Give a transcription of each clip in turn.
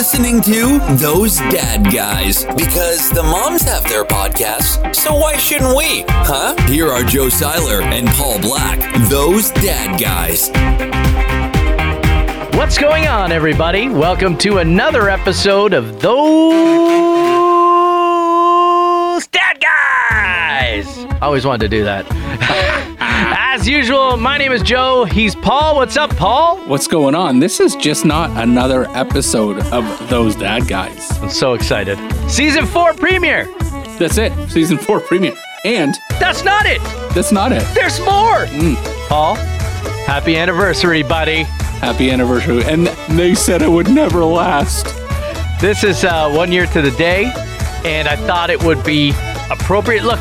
listening to Those Dad Guys because the moms have their podcasts, so why shouldn't we? Huh? Here are Joe Seiler and Paul Black, Those Dad Guys. What's going on, everybody? Welcome to another episode of Those Dad Guys. I always wanted to do that. As usual, my name is Joe. He's Paul. What's up, Paul? What's going on? This is just not another episode of Those Dad Guys. I'm so excited. Season 4 premiere. That's it. Season 4 premiere. And That's not it. that's not it. There's more. Paul, happy anniversary, buddy. Happy anniversary. And they said it would never last. This is uh, one year to the day, and I thought it would be appropriate. Look,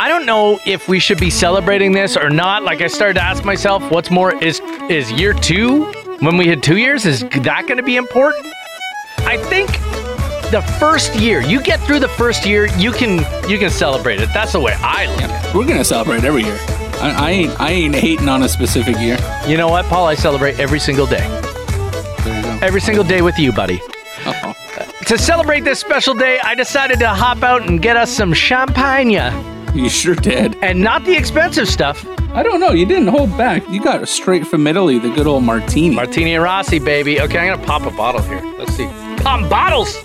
I don't know if we should be celebrating this or not. Like I started to ask myself, what's more is is year two when we had two years? Is that going to be important? I think the first year, you get through the first year, you can you can celebrate it. That's the way I look at We're gonna celebrate every year. I, I ain't I ain't hating on a specific year. You know what, Paul? I celebrate every single day. There you go. Every single day with you, buddy. Uh-oh. To celebrate this special day, I decided to hop out and get us some champagne. You sure did. And not the expensive stuff. I don't know. You didn't hold back. You got straight from Italy, the good old martini. Martini and Rossi, baby. Okay, I'm gonna pop a bottle here. Let's see. Pop bottles!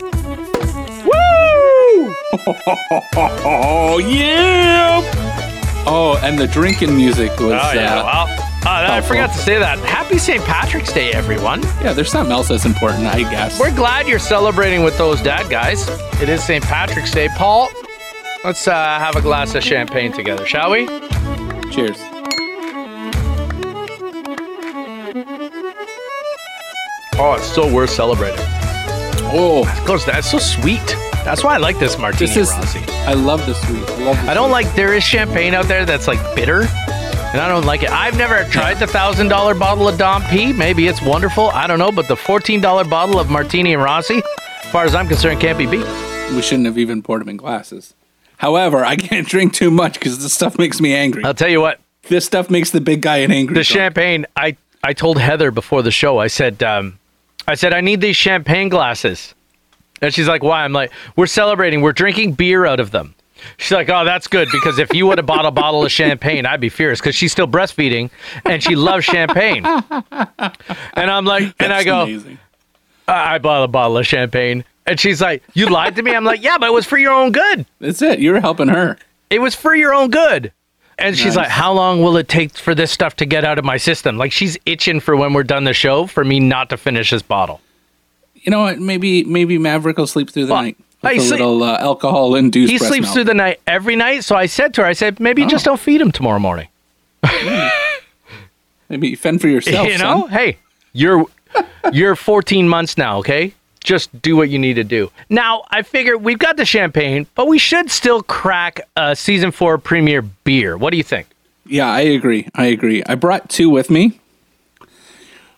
Woo! oh yeah. Oh, and the drinking music was. Oh, yeah. uh, Well, uh, I forgot to say that. Happy St. Patrick's Day, everyone. yeah. There's something else that's important, I guess. We're glad you're celebrating with those dad guys. It is St. Patrick's Day. Paul, let's uh, have a glass of champagne together, shall we? Cheers. Oh, it's so worth celebrating. Oh, Of course, that's so sweet. That's why I like this Martini this is. Rossi. I love the sweet. I love. The I don't sweet. like there is champagne out there that's like bitter, and I don't like it. I've never tried the thousand dollar bottle of Dom P. Maybe it's wonderful. I don't know, but the fourteen dollar bottle of Martini and Rossi, as far as I'm concerned, can't be beat. We shouldn't have even poured them in glasses. However, I can't drink too much because this stuff makes me angry. I'll tell you what, this stuff makes the big guy an angry. the champagne. I I told Heather before the show. I said, um, I said I need these champagne glasses, and she's like, "Why?" I'm like, "We're celebrating. We're drinking beer out of them." She's like, "Oh, that's good because if you would have bought a bottle of champagne, I'd be furious because she's still breastfeeding and she loves champagne." And I'm like, and I go, amazing. I bought a bottle of champagne, and she's like, "You lied to me." I'm like, "Yeah, but it was for your own good. That's it. You're helping her. It was for your own good." And she's Nice. like, "How long will it take for this stuff to get out of my system?" Like she's itching for when we're done the show for me not to finish this bottle. You know what? Maybe maybe Maverick will sleep through the Well, night with a sleep- little uh, alcohol induced. He sleeps through the night every night, so I said to her, "I said maybe just Oh. don't feed him tomorrow morning." Maybe you fend for yourself. you know, son. hey, you're you're 14 months now, okay? Just do what you need to do. Now, I figure we've got the champagne, but we should still crack a season four premiere beer. What do you think? Yeah, I agree. I agree. I brought two with me,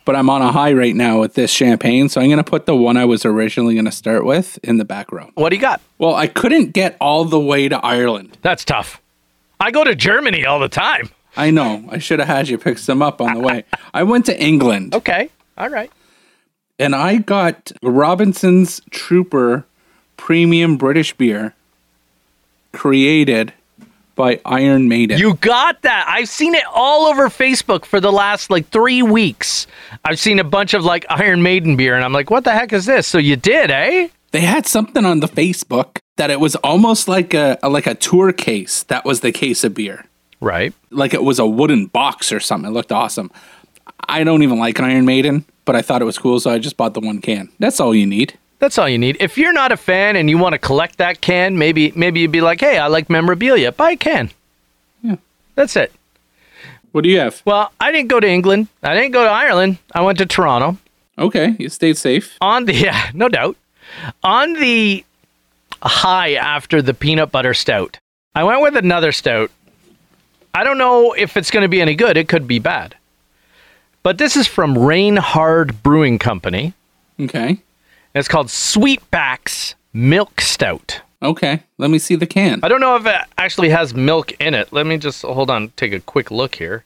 but I'm on a high right now with this champagne, so I'm going to put the one I was originally going to start with in the back row. What do you got? Well, I couldn't get all the way to Ireland. That's tough. I go to Germany all the time. I know. I should have had you pick some up on the way. I went to England Okay. All right. And I got Robinson's Trooper Premium British Beer created by Iron Maiden. You got that. I've seen it all over Facebook for the last like three weeks. I've seen a bunch of like Iron Maiden beer, and I'm like, what the heck is this? So you did, eh? they had something on the Facebook that it was almost like a, a like a tour case. That was the case of beer. Right. Like it was a wooden box or something. It looked awesome. I don't even like Iron Maiden, but I thought it was cool, so I just bought the one can. That's all you need. That's all you need. If you're not a fan and you want to collect that can, maybe maybe you'd be like, hey, I like memorabilia. Buy a can. Yeah. That's it. What do you have? Well, I didn't go to England. I didn't go to Ireland. I went to Toronto. Okay, you stayed safe. On the yeah, no doubt. On the high after the peanut butter stout, I went with another stout. I don't know if it's going to be any good. It could be bad. But this is from Rainhard Brewing Company. Okay. And it's called Sweetbacks Milk Stout. Okay. Let me see the can. I don't know if it actually has milk in it. Let me just hold on, take a quick look here.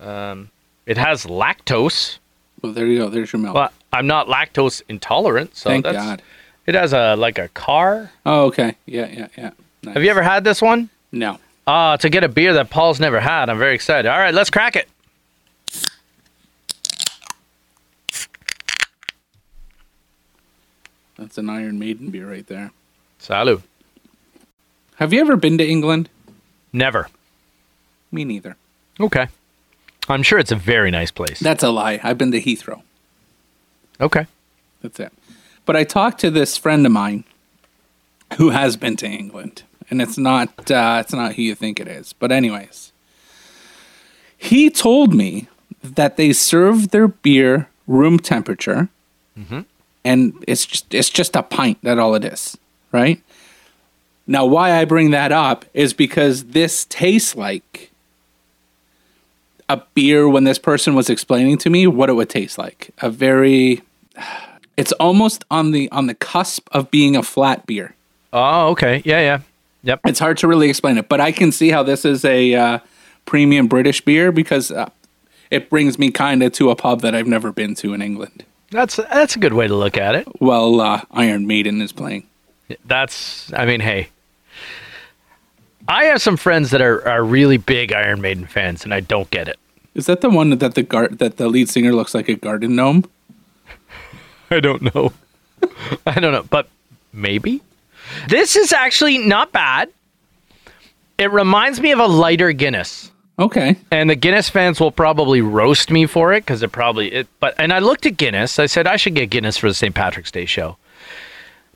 Um, it has lactose. Well, there you go. There's your milk. Well, I'm not lactose intolerant, so Thank that's God. it has a like a car. Oh, okay. Yeah, yeah, yeah. Nice. Have you ever had this one? No. Ah, to get a beer that Paul's never had. I'm very excited. All right, let's crack it. That's an Iron Maiden beer right there. Salud. Have you ever been to England? Never. Me neither. Okay. I'm sure it's a very nice place. That's a lie. I've been to Heathrow. Okay. That's it. But I talked to this friend of mine who has been to England, and it's not uh, it's not who you think it is. But anyways, he told me that they serve their beer room temperature, and it's just it's just a pint. That all it is, right? Now, why I bring that up is because this tastes like a beer when this person was explaining to me what it would taste like. A very it's almost on the on the cusp of being a flat beer. Oh, okay. Yeah, yeah. Yep. It's hard to really explain it, but I can see how this is a uh, premium British beer because uh, it brings me kind of to a pub that I've never been to in England. That's that's a good way to look at it. Well, uh, Iron Maiden is playing. That's I mean, hey. I have some friends that are, are really big Iron Maiden fans and I don't get it. Is that the one that the gar- that the lead singer looks like a garden gnome? I don't know. I don't know, but maybe. This is actually not bad. It reminds me of a lighter Guinness. Okay, And the Guinness fans will probably roast me for it because it probably it but and I looked at Guinness. I said I should get Guinness for the St. Patrick's Day show.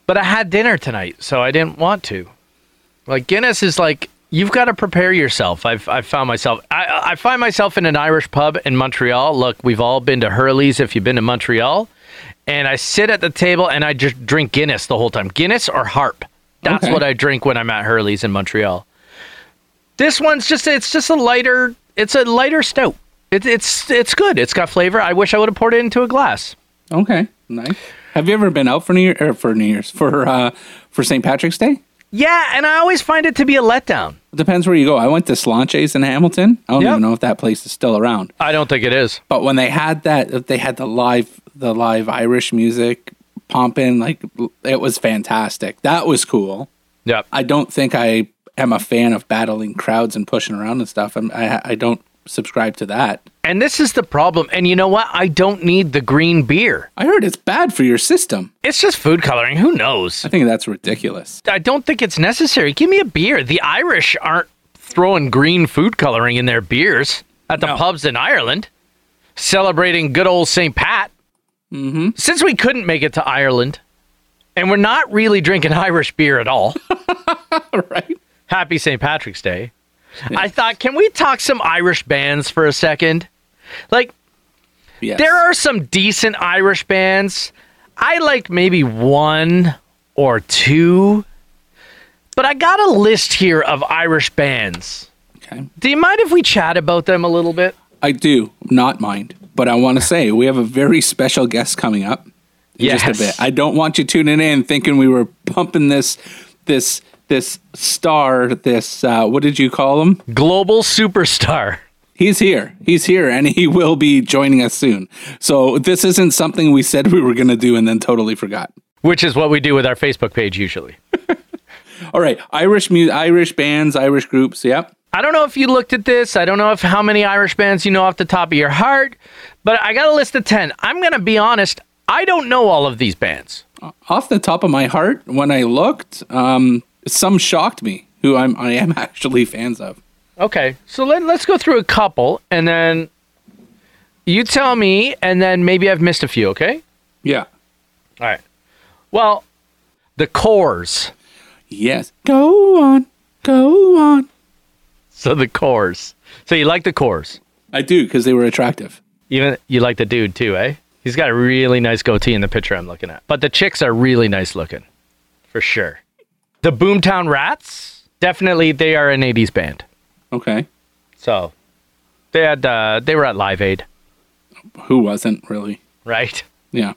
But I had dinner tonight, so I didn't want to. Like Guinness is like you've got to prepare yourself. I've I've found myself I I find myself in an Irish pub in Montreal. Look, we've all been to Hurley's if you've been to Montreal. And I sit at the table and I just drink Guinness the whole time. Guinness or Harp. That's Okay. what I drink when I'm at Hurley's in Montreal. This one's just it's just a lighter it's a lighter stout. It, it's it's good. It's got flavor. I wish I would have poured it into a glass. okay, nice. Have you ever been out for New Year or for New Year's for uh, for St. Patrick's Day? Yeah, and I always find it to be a letdown. Depends where you go. I went to Slanches in Hamilton. I don't Yep. even know if that place is still around. I don't think it is. But when they had that, they had the live, the live Irish music pumping. Like it was fantastic. That was cool. Yep. I don't think I am a fan of battling crowds and pushing around and stuff. I'm, I I don't subscribe to that. And this is the problem. And you know what? I don't need the green beer. I heard it's bad for your system. It's just food coloring. Who knows? I think that's ridiculous. I don't think it's necessary. Give me a beer. The Irish aren't throwing green food coloring in their beers at the No. pubs in Ireland, celebrating good old St. Pat. Mm-hmm. Since we couldn't make it to Ireland, and we're not really drinking Irish beer at all, right? Happy St. Patrick's Day. I thought, can we talk some Irish bands for a second? Like, Yes. there are some decent Irish bands. I like maybe one or two, but I got a list here of Irish bands. Okay. Do you mind if we chat about them a little bit? I do not mind, but I want to say we have a very special guest coming up in just Yes. a bit. I don't want you tuning in thinking we were pumping this this this star this uh, what did you call him? Global superstar. He's here. He's here and he will be joining us soon. So this isn't something we said we were going to do and then totally forgot. Which is what we do with our Facebook page usually. All right, Irish mu- Irish bands, Irish groups, yep. I don't know if you looked at this. I don't know if how many Irish bands you know off the top of your heart, but I got a list of 10. I'm going to be honest, I don't know all of these bands. Off the top of my heart, when I looked, um, some shocked me who I'm I am actually fans of. Okay, so let, let's go through a couple and then you tell me, and then maybe I've missed a few, okay? Yeah. All right. Well, the Corrs. Yes. Go on. Go on. So the Corrs. So you like the Corrs. I do because they were attractive. Even you like the dude too, eh? He's got a really nice goatee in the picture I'm looking at. But the chicks are really nice looking. For sure. The Boomtown Rats, definitely they are an 80s band. Okay. So they had uh, they were at Live Aid, Who wasn't really? right? Yeah.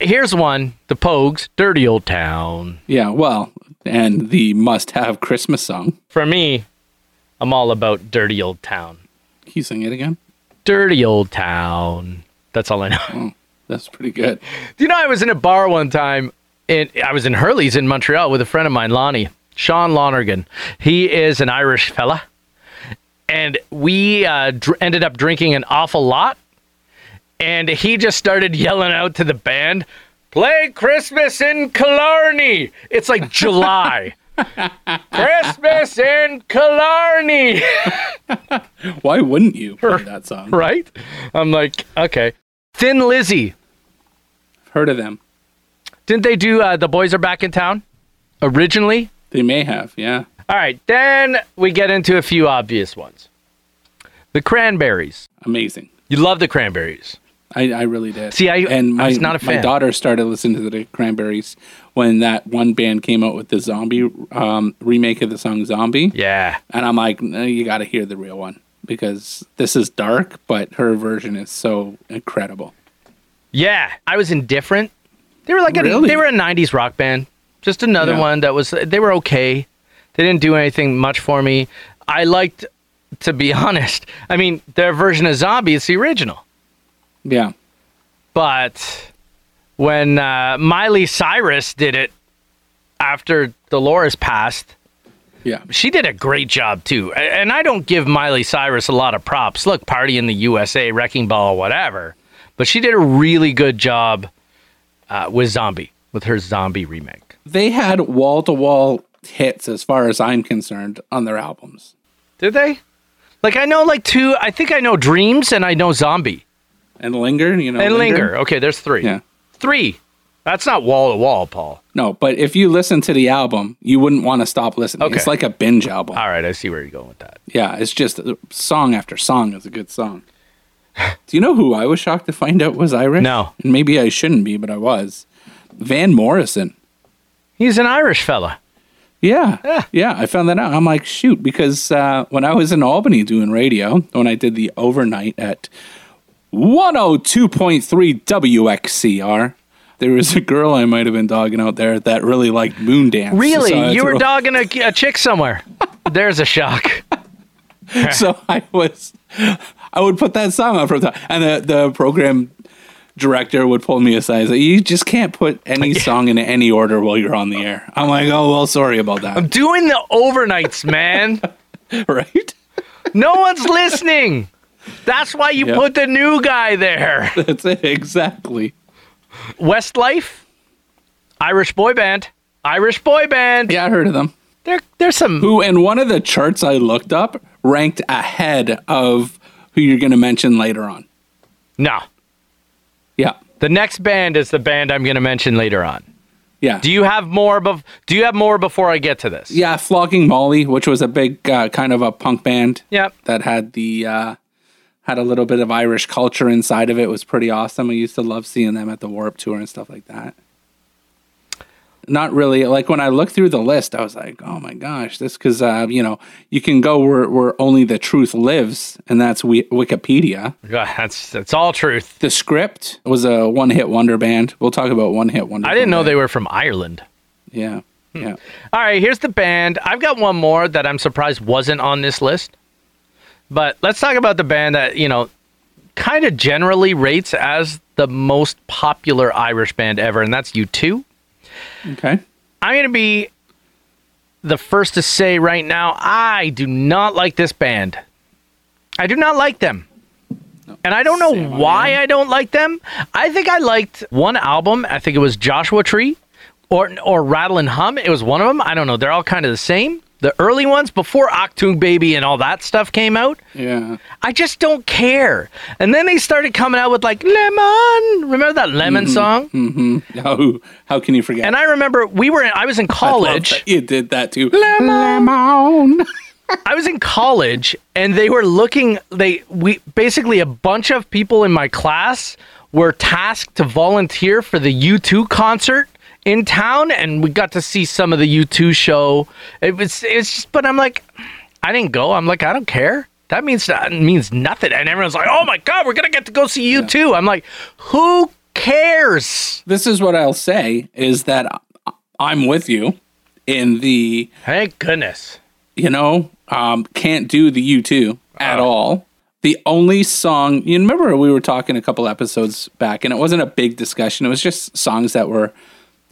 Here's one, the Pogues, Dirty Old Town. Yeah. Well, and the must-have Christmas song. For me, I'm all about Dirty Old Town. Can you sing it again? Dirty Old Town. That's all I know. That's pretty good. Do you know I was in a bar one time and I was in Hurley's in Montreal with a friend of mine, Lonnie, Sean Lonergan. He is an Irish fella. And we uh, dr- ended up drinking an awful lot. And he just started yelling out to the band, play Christmas in Killarney. It's like July. Christmas in Killarney. Why wouldn't you play that song? right? I'm like, okay. Thin Lizzy. Heard of them? Didn't they do uh, The Boys Are Back in Town originally? They may have, yeah. All right, then we get into a few obvious ones. The Cranberries. Amazing. You love the Cranberries. I, I really did. See, I- and I my, was not a My daughter started listening to the Cranberries when that one band came out with the zombie um, remake of the song "Zombie," Yeah. and I'm like, no, you got to hear the real one because this is dark, but her version is so incredible. Yeah. I was indifferent. They were like a, they were a 90s rock band. Just another Yeah. one that was they were okay. They didn't do anything much for me. I liked to be honest. I mean, their version of Zombie is the original. Yeah, But when uh, Miley Cyrus did it after Dolores passed, yeah, she did a great job too. And I don't give Miley Cyrus a lot of props. Look, Party in the USA, Wrecking Ball, whatever. But she did a really good job uh, with Zombie, with her Zombie remake. they had wall to wall hits as far as I'm concerned on their albums. Did they? Like I know like two. I think I know Dreams and I know Zombie And linger, you know, and Linger. Okay, there's three. Yeah. Three. That's not wall to wall, Paul. No, but if you listen to the album, you wouldn't want to stop listening. Okay. It's like a binge album. All right, I see where you're going with that. Yeah, it's just song after song is a good song. Do you know who I was shocked to find out was Irish? No. And maybe I shouldn't be, but I was. Van Morrison. He's an Irish fella. Yeah. Yeah. Yeah, I found that out. I'm like, shoot, because uh, when I was in Albany doing radio, when I did the overnight at 102.3 WXCR, there was a girl I might have been dogging out there that really liked Moondance. Really? So you were threw- dogging a, a chick somewhere. There's a shock. so I was, I would put that song up from time, and the the program director would pull me aside. and say, "You just can't put any song in any order while you're on the air." I'm like, "Oh well, sorry about that." I'm doing the overnights, man. right? No one's listening. That's why you Yep. put the new guy there. That's it exactly. Westlife, Irish boy band. Irish boy band. Yeah, I heard of them. There, there's some. Who in one of the charts I looked up ranked ahead of who you're going to mention later on. No. Yeah, The next band is the band I'm going to mention later on. yeah. Do you have more? Bef- do you have more before I get to this? yeah, Flogging Molly, which was a big uh, kind of a punk band. Yep. that had the uh, had a little bit of Irish culture inside of it was pretty awesome. I used to love seeing them at the Warped Tour and stuff like that. Not really like when I looked through the list, I was like, "Oh my gosh!" This because uh, you know you can go where where only the truth lives, and that's Wi- Wikipedia. God, that's that's all truth. The script was a one hit wonder band. We'll talk about one hit wonder. I didn't know they were from Ireland. Yeah, yeah. All right, here's the band. I've got one more that I'm surprised wasn't on this list. But let's talk about the band that, you know, kind of generally rates as the most popular Irish band ever, and that's U2. Okay. I'm going to be the first to say right now, I do not like this band. I do not like them. And I don't know why. I don't like them. I think I liked one album. I think it was Joshua Tree or or Rattle and Hum. It was one of them. I don't know. They're all kind of the same. The early ones before Achtung Baby and all that stuff came out. Yeah. I just don't care. And then they started coming out with like Lemon. Remember that Lemon song? Mm-hmm. How how can you forget? And I remember we were in, I was in college. you did that too. Lemon. I was in college and they were looking they we basically a bunch of people in my class were tasked to volunteer for the U2 concert in town and we got to see some of the U2 show. It was it's just but I'm like I didn't go. I'm like I don't care. That means that means nothing. And everyone's like, "Oh my god, we're going to get to go see U2." I'm like, "Who cares?" this is what I'll say is that I'm with you in the Thank goodness. you know um, can't do the U2 at all. The only song you remember we were talking a couple episodes back, and it wasn't a big discussion. It was just songs that were,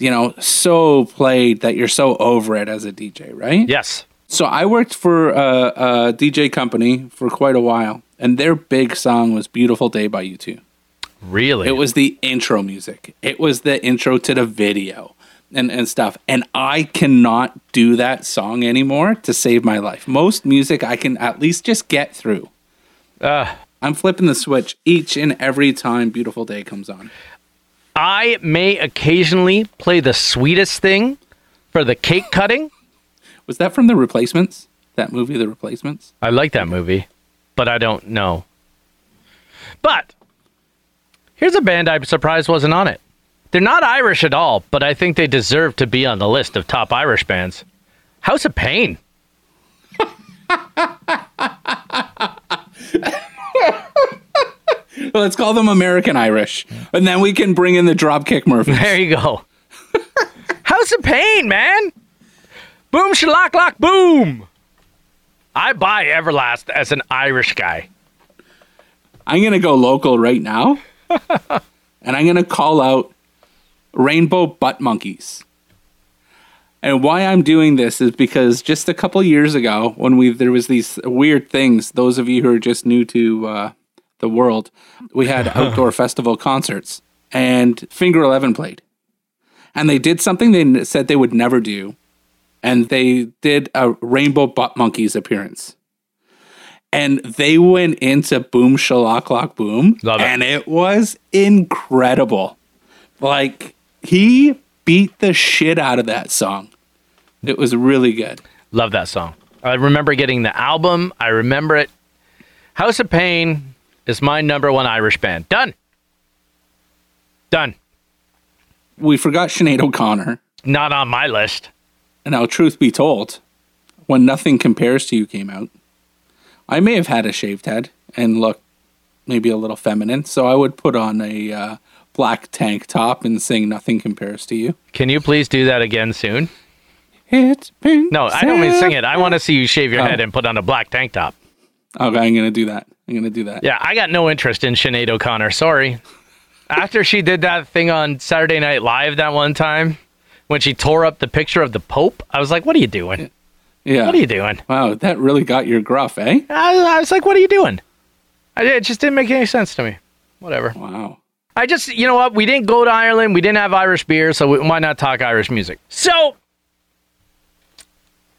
you know, so played that you're so over it as a DJ, right? Yes. So I worked for a, a DJ company for quite a while, and their big song was "Beautiful Day" by U2. Really? It was the intro music. It was the intro to the video and, and stuff. And I cannot do that song anymore to save my life. Most music I can at least just get through. Uh, I'm flipping the switch each and every time Beautiful Day comes on. I may occasionally play the sweetest thing for the cake cutting. Was that from The Replacements? That movie, The Replacements? I like that movie, but I don't know. But here's a band I'm surprised wasn't on it. They're not Irish at all, but I think they deserve to be on the list of top Irish bands. House of Pain. Let's call them American Irish. And then we can bring in the Dropkick Murphys. There you go. How's of Pain, man. Boom, shalock, lock, boom. I buy Everlast as an Irish guy. I'm going to go local right now. and I'm going to call out Rainbow Butt Monkeys. And why I'm doing this is because just a couple years ago, when we there was these weird things, those of you who are just new to uh, the world, we had outdoor festival concerts, and Finger Eleven played, and they did something they said they would never do, and they did a Rainbow Butt Monkeys appearance, and they went into Boom Shalock Lock Boom, Love it. and it was incredible. Like he beat the shit out of that song. It was really good. Love that song. I remember getting the album. I remember it. House of Pain is my number one Irish band. Done. Done. We forgot Sinead O'Connor. Not on my list. And now, truth be told, when Nothing Compares to You came out, I may have had a shaved head and looked maybe a little feminine. So I would put on a uh, black tank top and sing Nothing Compares to You. Can you please do that again soon? It's been No, I don't mean sing it. I want to see you shave your Oh. head and put on a black tank top. Okay, I'm going to do that. I'm going to do that. Yeah, I got no interest in Sinead O'Connor. Sorry. After she did that thing on Saturday Night Live that one time, when she tore up the picture of the Pope, I was like, "What are you doing? Yeah. What are you doing?" Wow, that really got your gruff, eh? I, I was like, "What are you doing?" I, it just didn't make any sense to me. Whatever. Wow. I just, you know what? We didn't go to Ireland. We didn't have Irish beer, so we, why not talk Irish music? So,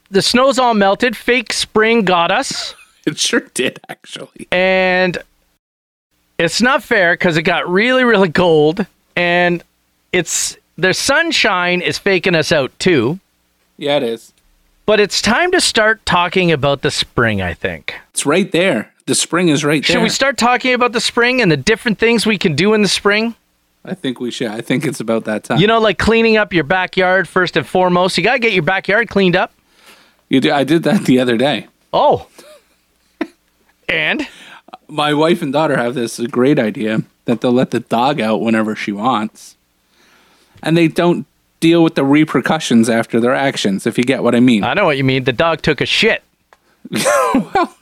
the snow's all melted. Fake spring got us. It sure did, actually. and it's not fair because it got really really cold and it's the sunshine is faking us out too Yeah, it is. but it's time to start talking about the spring i think It's right there. The spring is right there. should we start talking about the spring and the different things we can do in the spring I think we should. I think it's about that time. you know like cleaning up your backyard first and foremost you got to get your backyard cleaned up You do, I did that the other day. oh and My wife and daughter have this great idea that they'll let the dog out whenever she wants. And they don't deal with the repercussions after their actions, if you get what I mean. i know what you mean the dog took a shit well,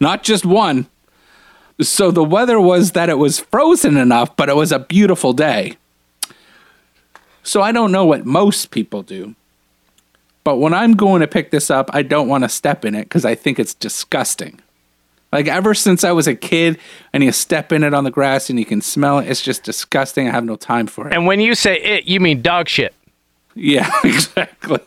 not just one. So the weather was that it was frozen enough, but it was a beautiful day. So I don't know what most people do. But when I'm going to pick this up, I don't want to step in it because I think it's disgusting. Like ever since I was a kid and you step in it on the grass and you can smell it, it's just disgusting. I have no time for it. and when you say it you mean dog shit yeah, exactly.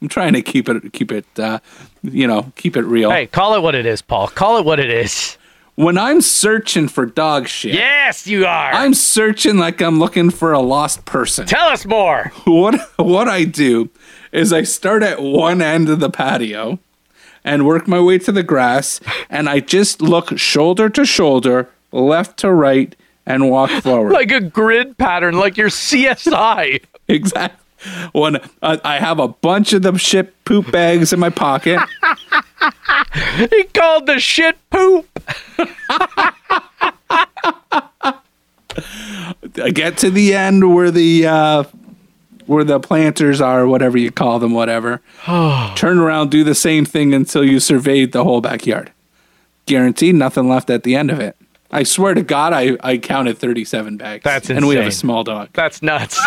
I'm trying to keep it keep it uh, you know, keep it real. hey call it what it is paul call it what it is When I'm searching for dog shit, yes you are I'm searching like I'm looking for a lost person. Tell us more. What what I do is I start at one end of the patio and work my way to the grass and I just look shoulder to shoulder, left to right and walk forward. Like a grid pattern, like your CSI. exactly. When uh, I have a bunch of the shit poop bags in my pocket, He called the shit poop. I get to the end where the uh, where the planters are, whatever you call them, whatever. Turn around, do the same thing until you surveyed the whole backyard. Guaranteed, nothing left at the end of it. I swear to God, I, I counted 37 bags. That's And we have a small dog. That's nuts.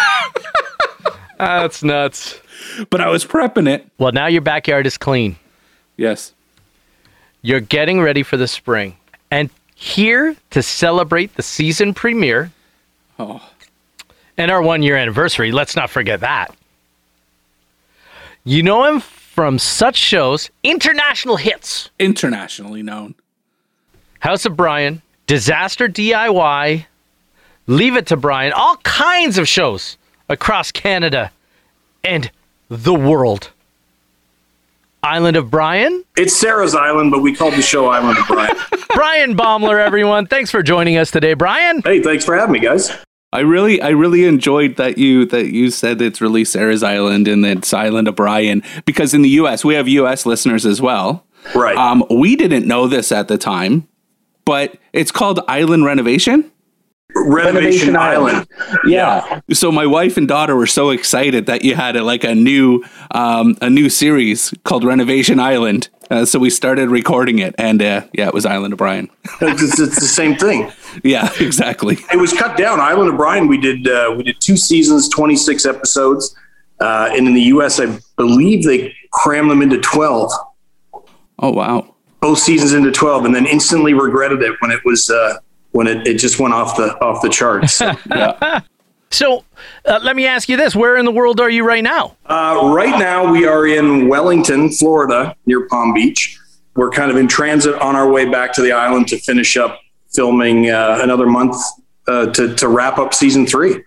That's nuts. But I was prepping it. Well, now your backyard is clean. Yes. You're getting ready for the spring. And here to celebrate the season premiere Oh, and our one year anniversary, let's not forget that. You know him from such shows, international hits internationally known. House of Bryan, Disaster DIY, Leave It to Bryan, all kinds of shows across Canada and the world. Island of Bryan, It's Sarah's Island, but we called the show Island of Bryan. Bryan Baumler, everyone. Thanks for joining us today, Bryan. hey, thanks for having me, guys. I really, I really enjoyed that you that you said it's really Sarah's Island and it's Island of Bryan because in the U.S. we have U.S. listeners as well. Right. Um, we didn't know this at the time, but it's called Island Renovation. Renovation, Island. Yeah. So my wife and daughter were so excited that you had a, like a new um, a new series called Renovation Island. Uh, so we started recording it, and uh, yeah, it was Island of Bryan. It's, it's the same thing. yeah, exactly. It was cut down. Island of Bryan. We did uh, we did two seasons, twenty six episodes, uh, and in the U.S., I believe they crammed them into twelve. Oh wow. Both seasons into twelve, and then instantly regretted it when it was uh, when it, it just went off the off the charts. So uh, let me ask you this where in the world are you right now? Uh, right now, we are in Wellington, Florida, near Palm Beach. We're kind of in transit on our way back to the island to finish up filming uh, another month uh, to, to wrap up season three.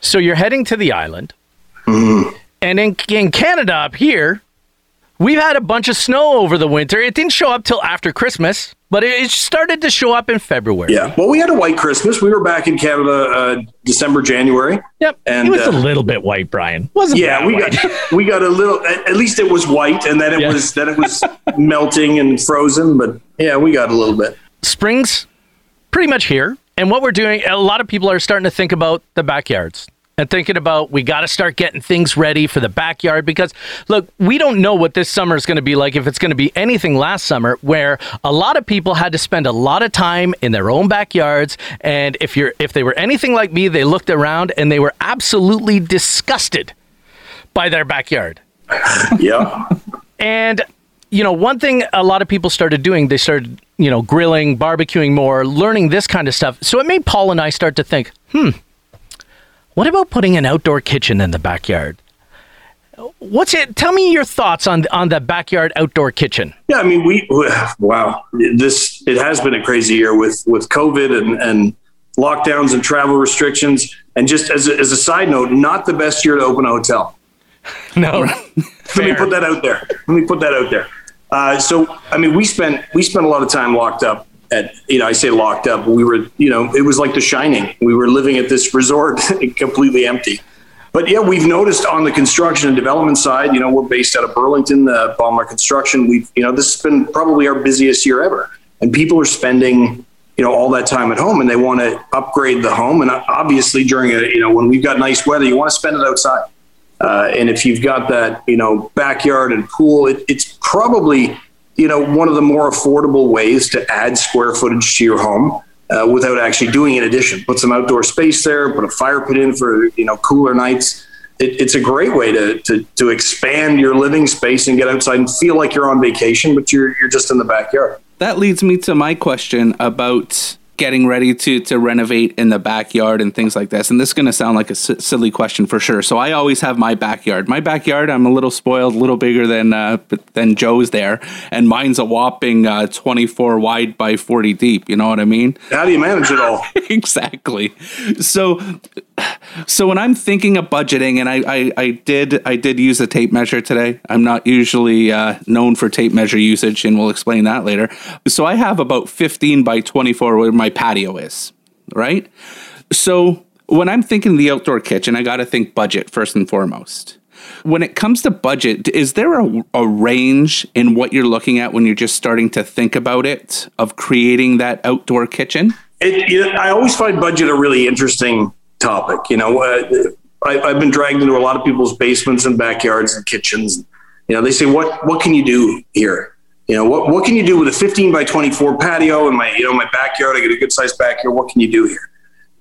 So you're heading to the island. Mm-hmm. And in, in Canada up here, we've had a bunch of snow over the winter. It didn't show up till after Christmas, but it, it started to show up in February. Yeah. Well, we had a white Christmas. We were back in Canada uh, December, January. Yep. And, it was uh, a little bit white, Bryan. Wasn't Yeah, we white. got we got a little. At at least it was white, and then it Yeah. was then it was melting and frozen. But yeah, we got a little bit. spring's pretty much here. And what we're doing, a lot of people are starting to think about the backyards and thinking about we got to start getting things ready for the backyard because look, we don't know what this summer is going to be like if it's going to be anything last summer where a lot of people had to spend a lot of time in their own backyards and if you're if they were anything like me, they looked around and they were absolutely disgusted by their backyard. Yeah. And you know, one thing a lot of people started doing, they started, you know, grilling, barbecuing more, learning this kind of stuff. So it made Paul and I start to think, hmm, what about putting an outdoor kitchen in the backyard? What's it? Tell me your thoughts on on the backyard outdoor kitchen. Yeah, I mean, we wow, this it has been a crazy year with with COVID and and lockdowns and travel restrictions. And just as a, as a side note, not the best year to open a hotel. No, Let me put that out there. Let me put that out there. Uh, so, I mean, we spent we spent a lot of time locked up at you know I say locked up. We were you know it was like The Shining. We were living at this resort completely empty. But yeah, we've noticed on the construction and development side, you know, we're based out of Burlington, the Baumar Construction. We've, you know, this has been probably our busiest year ever. And people are spending, you know, all that time at home and they want to upgrade the home. And obviously during a, you know, when we've got nice weather, you want to spend it outside. Uh, and if you've got that, you know, backyard and pool, it, it's probably, you know, one of the more affordable ways to add square footage to your home uh, without actually doing an addition. Put some outdoor space there, put a fire pit in for, you know, cooler nights. It, it's a great way to, to, to expand your living space and get outside and feel like you're on vacation, but you're, you're just in the backyard. That leads me to my question about getting ready to to renovate in the backyard and things like this. And this is going to sound like a s- silly question for sure. So I always have my backyard. My backyard, I'm a little spoiled, a little bigger than uh, than Joe's there, and mine's a whopping uh, 24 wide by 40 deep. You know what I mean? How do you manage it all? exactly. So, so when I'm thinking of budgeting, and I, I, I did, I did use a tape measure today. I'm not usually uh, known for tape measure usage, and we'll explain that later. So I have about 15 by 24 where my patio is, right? So when I'm thinking the outdoor kitchen, I got to think budget first and foremost. When it comes to budget, is there a, a range in what you're looking at when you're just starting to think about it of creating that outdoor kitchen? It, you know, I always find budget a really interesting topic. You know, uh, I, I've been dragged into a lot of people's basements and backyards and kitchens. You know, they say, "What what can you do here?" You know, what, what can you do with a 15 by 24 patio in my, you know, my backyard? I get a good sized backyard. What can you do here?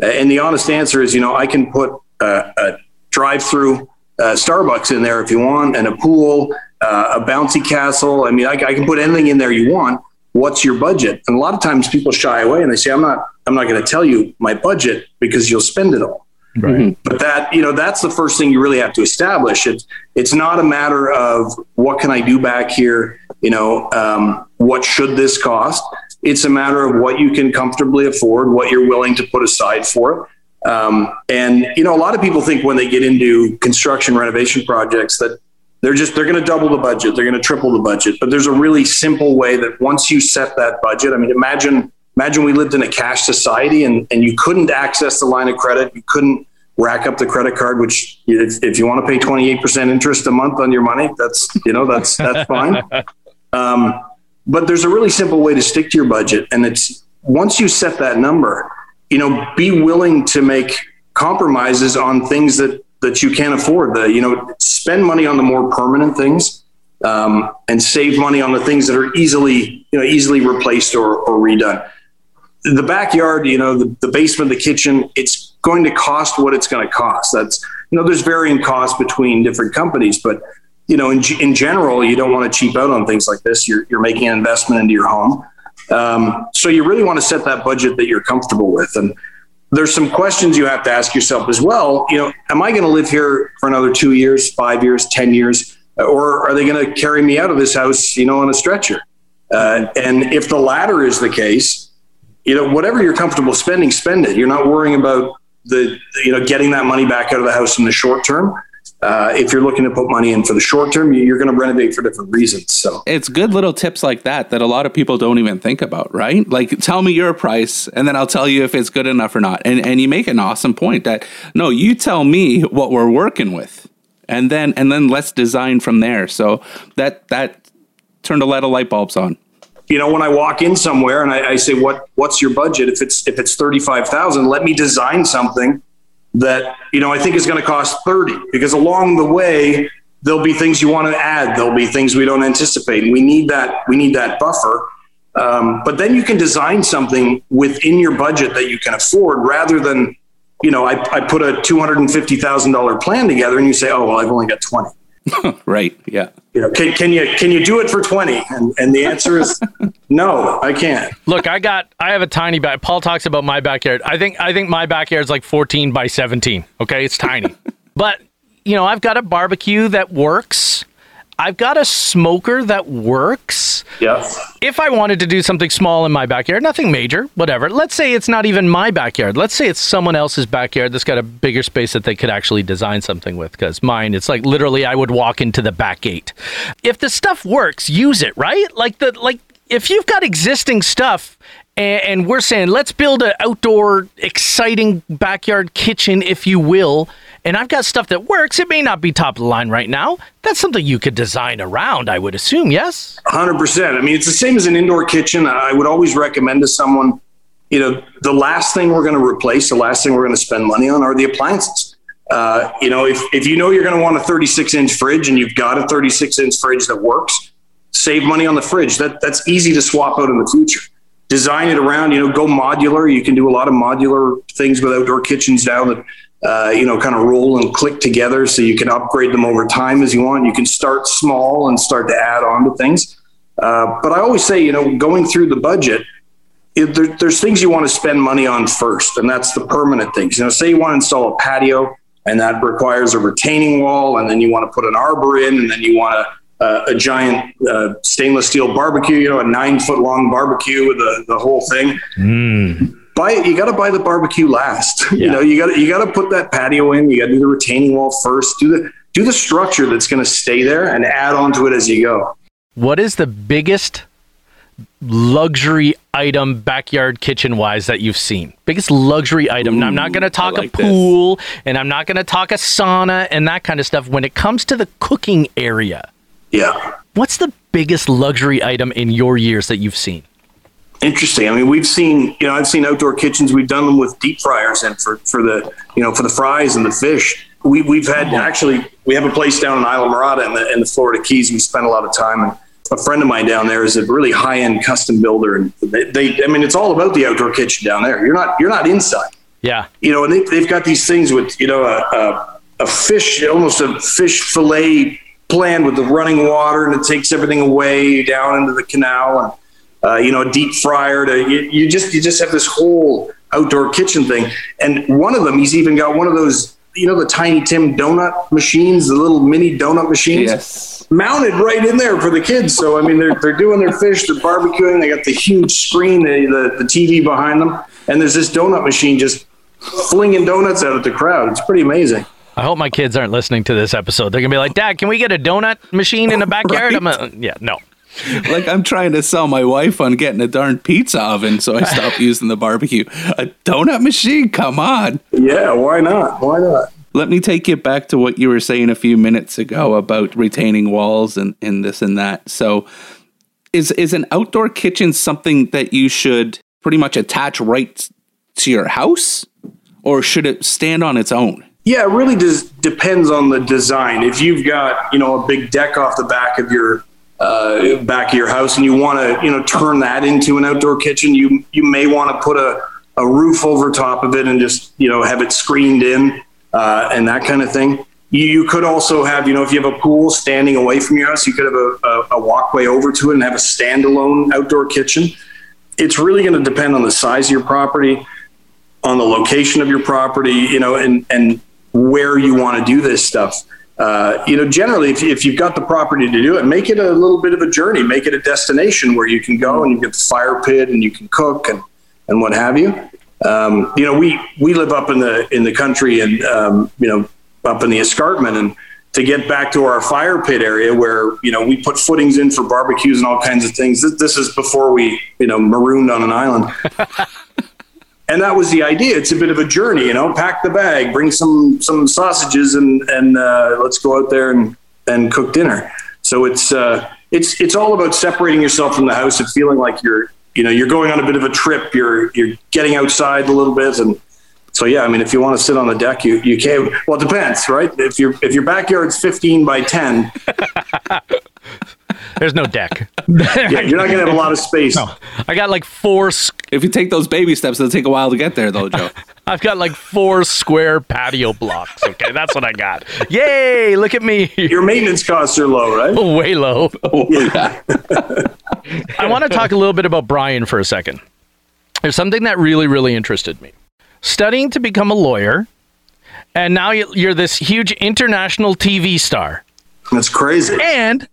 And the honest answer is, you know, I can put a, a drive through uh, Starbucks in there if you want, and a pool, uh, a bouncy castle. I mean, I, I, can put anything in there you want. What's your budget? And a lot of times people shy away and they say, I'm not, I'm not going to tell you my budget because you'll spend it all. Right. Mm-hmm. But that, you know, that's the first thing you really have to establish. It's, it's not a matter of what can I do back here? You know, um, what should this cost? It's a matter of what you can comfortably afford, what you're willing to put aside for it. Um, and, you know, a lot of people think when they get into construction renovation projects that they're just, they're going to double the budget. They're going to triple the budget. But there's a really simple way that once you set that budget, I mean, imagine imagine we lived in a cash society and, and you couldn't access the line of credit. You couldn't rack up the credit card, which if, if you want to pay 28% interest a month on your money, that's, you know, that's, that's fine. Um, but there's a really simple way to stick to your budget. And it's once you set that number, you know, be willing to make compromises on things that, that you can't afford. The, you know, spend money on the more permanent things um, and save money on the things that are easily, you know, easily replaced or, or redone the backyard, you know, the, the basement, the kitchen, it's going to cost what it's going to cost. That's, you know, there's varying costs between different companies, but, you know, in, in general, you don't want to cheap out on things like this. You're, you're making an investment into your home. Um, so you really want to set that budget that you're comfortable with. And there's some questions you have to ask yourself as well. You know, am I going to live here for another two years, five years, 10 years? Or are they going to carry me out of this house, you know, on a stretcher? Uh, and if the latter is the case, you know, whatever you're comfortable spending, spend it. You're not worrying about the, you know, getting that money back out of the house in the short term. Uh, if you're looking to put money in for the short term, you're going to renovate for different reasons. So it's good little tips like that that a lot of people don't even think about, right? Like, tell me your price, and then I'll tell you if it's good enough or not. And and you make an awesome point that no, you tell me what we're working with, and then and then let's design from there. So that that turned a lot of light bulbs on you know, when I walk in somewhere and I, I say, "What what's your budget?" If it's if it's thirty five thousand, let me design something that you know I think is going to cost thirty. Because along the way, there'll be things you want to add. There'll be things we don't anticipate. And we need that. We need that buffer. Um, but then you can design something within your budget that you can afford, rather than you know I, I put a two hundred and fifty thousand dollar plan together, and you say, "Oh well, I've only got 20 right. Yeah. You know, can, can you can you do it for twenty? And and the answer is no, I can't. Look, I got I have a tiny back. Paul talks about my backyard. I think I think my backyard is like fourteen by seventeen. Okay, it's tiny, but you know I've got a barbecue that works. I've got a smoker that works. Yes. If I wanted to do something small in my backyard, nothing major, whatever. Let's say it's not even my backyard. Let's say it's someone else's backyard that's got a bigger space that they could actually design something with. Because mine, it's like literally I would walk into the back gate. If the stuff works, use it, right? Like the like if you've got existing stuff and, we're saying let's build an outdoor exciting backyard kitchen if you will and I've got stuff that works. It may not be top of the line right now. That's something you could design around, I would assume, yes? 100%. I mean, it's the same as an indoor kitchen. I would always recommend to someone, you know, the last thing we're going to replace, the last thing we're going to spend money on are the appliances. Uh, you know, if, if you know you're going to want a 36 inch fridge and you've got a 36 inch fridge that works, save money on the fridge. That That's easy to swap out in the future. Design it around, you know, go modular. You can do a lot of modular things with outdoor kitchens now that uh, you know, kind of roll and click together so you can upgrade them over time as you want. You can start small and start to add on to things. Uh, but I always say, you know, going through the budget, it, there, there's things you want to spend money on first, and that's the permanent things. You know, say you want to install a patio, and that requires a retaining wall, and then you want to put an arbor in, and then you want a, uh, a giant uh, stainless steel barbecue, you know, a nine foot long barbecue with the, the whole thing. Mm buy. You got to buy the barbecue last. Yeah. You know, you got to you got to put that patio in. You got to do the retaining wall first. Do the do the structure that's going to stay there and add on to it as you go. What is the biggest luxury item backyard kitchen wise that you've seen? Biggest luxury item. Ooh, now, I'm not going to talk like a pool this. and I'm not going to talk a sauna and that kind of stuff. When it comes to the cooking area, yeah. What's the biggest luxury item in your years that you've seen? Interesting. I mean, we've seen, you know, I've seen outdoor kitchens. We've done them with deep fryers and for, for the, you know, for the fries and the fish. We, we've had actually, we have a place down in Islamorada in the, in the Florida Keys. We spent a lot of time and a friend of mine down there is a really high end custom builder, and they, they, I mean, it's all about the outdoor kitchen down there. You're not, you're not inside, Yeah. you know, and they, they've got these things with, you know, a, a, a fish, almost a fish fillet plan with the running water, and it takes everything away down into the canal, and uh, you know, a deep fryer. To you, you just, you just have this whole outdoor kitchen thing, and one of them, he's even got one of those, you know, the Tiny Tim donut machines, the little mini donut machines Yes. mounted right in there for the kids. So I mean, they're they're doing their fish, they're barbecuing. They got the huge screen, the the, the TV behind them, and there's this donut machine just flinging donuts out at the crowd. It's pretty amazing. I hope my kids aren't listening to this episode. They're gonna be like, "Dad, can we get a donut machine in the backyard?" I'm uh, yeah, no. Like I'm trying to sell my wife on getting a darn pizza oven, so I stopped using the barbecue. A donut machine? Come on. Yeah, why not? Why not? Let me take you back to what you were saying a few minutes ago about retaining walls and, and this and that. So is is an outdoor kitchen something that you should pretty much attach right to your house? Or should it stand on its own? Yeah, it really does depends on the design. If you've got you know a big deck off the back of your uh, back of your house and you want to you know turn that into an outdoor kitchen, you you may want to put a, a roof over top of it and just you know have it screened in uh, and that kind of thing. You, you could also have you know if you have a pool standing away from your house, you could have a, a, a walkway over to it and have a standalone outdoor kitchen. It's really going to depend on the size of your property on the location of your property, you know, and and where you want to do this stuff. Uh, you know, generally, if, if you've got the property to do it, make it a little bit of a journey. Make it a destination where you can go and you get the fire pit and you can cook and and what have you. Um, you know, we we live up in the in the country and um, you know up in the escarpment and to get back to our fire pit area where you know we put footings in for barbecues and all kinds of things. This, this is before we you know marooned on an island. and that was the idea. It's a bit of a journey, you know. Pack the bag, bring some some sausages, and and uh, let's go out there and and cook dinner. So it's uh, it's it's all about separating yourself from the house and feeling like you're you know you're going on a bit of a trip. You're you're getting outside a little bit, and so yeah. I mean, if you want to sit on the deck, you you can. Well, it depends, right? If your if your backyard's 15 by 10, There's no deck. yeah, you're not gonna have a lot of space. I got like four. s- If you take those baby steps, it'll take a while to get there, though, Joe. I've got like four square patio blocks. Okay, that's what I got. Yay! Look at me. Your maintenance costs are low, right? Way low. oh, yeah. I want to talk a little bit about Bryan for a second. There's something that really, really interested me. Studying to become a lawyer, and now you're this huge international TV star. That's crazy. And,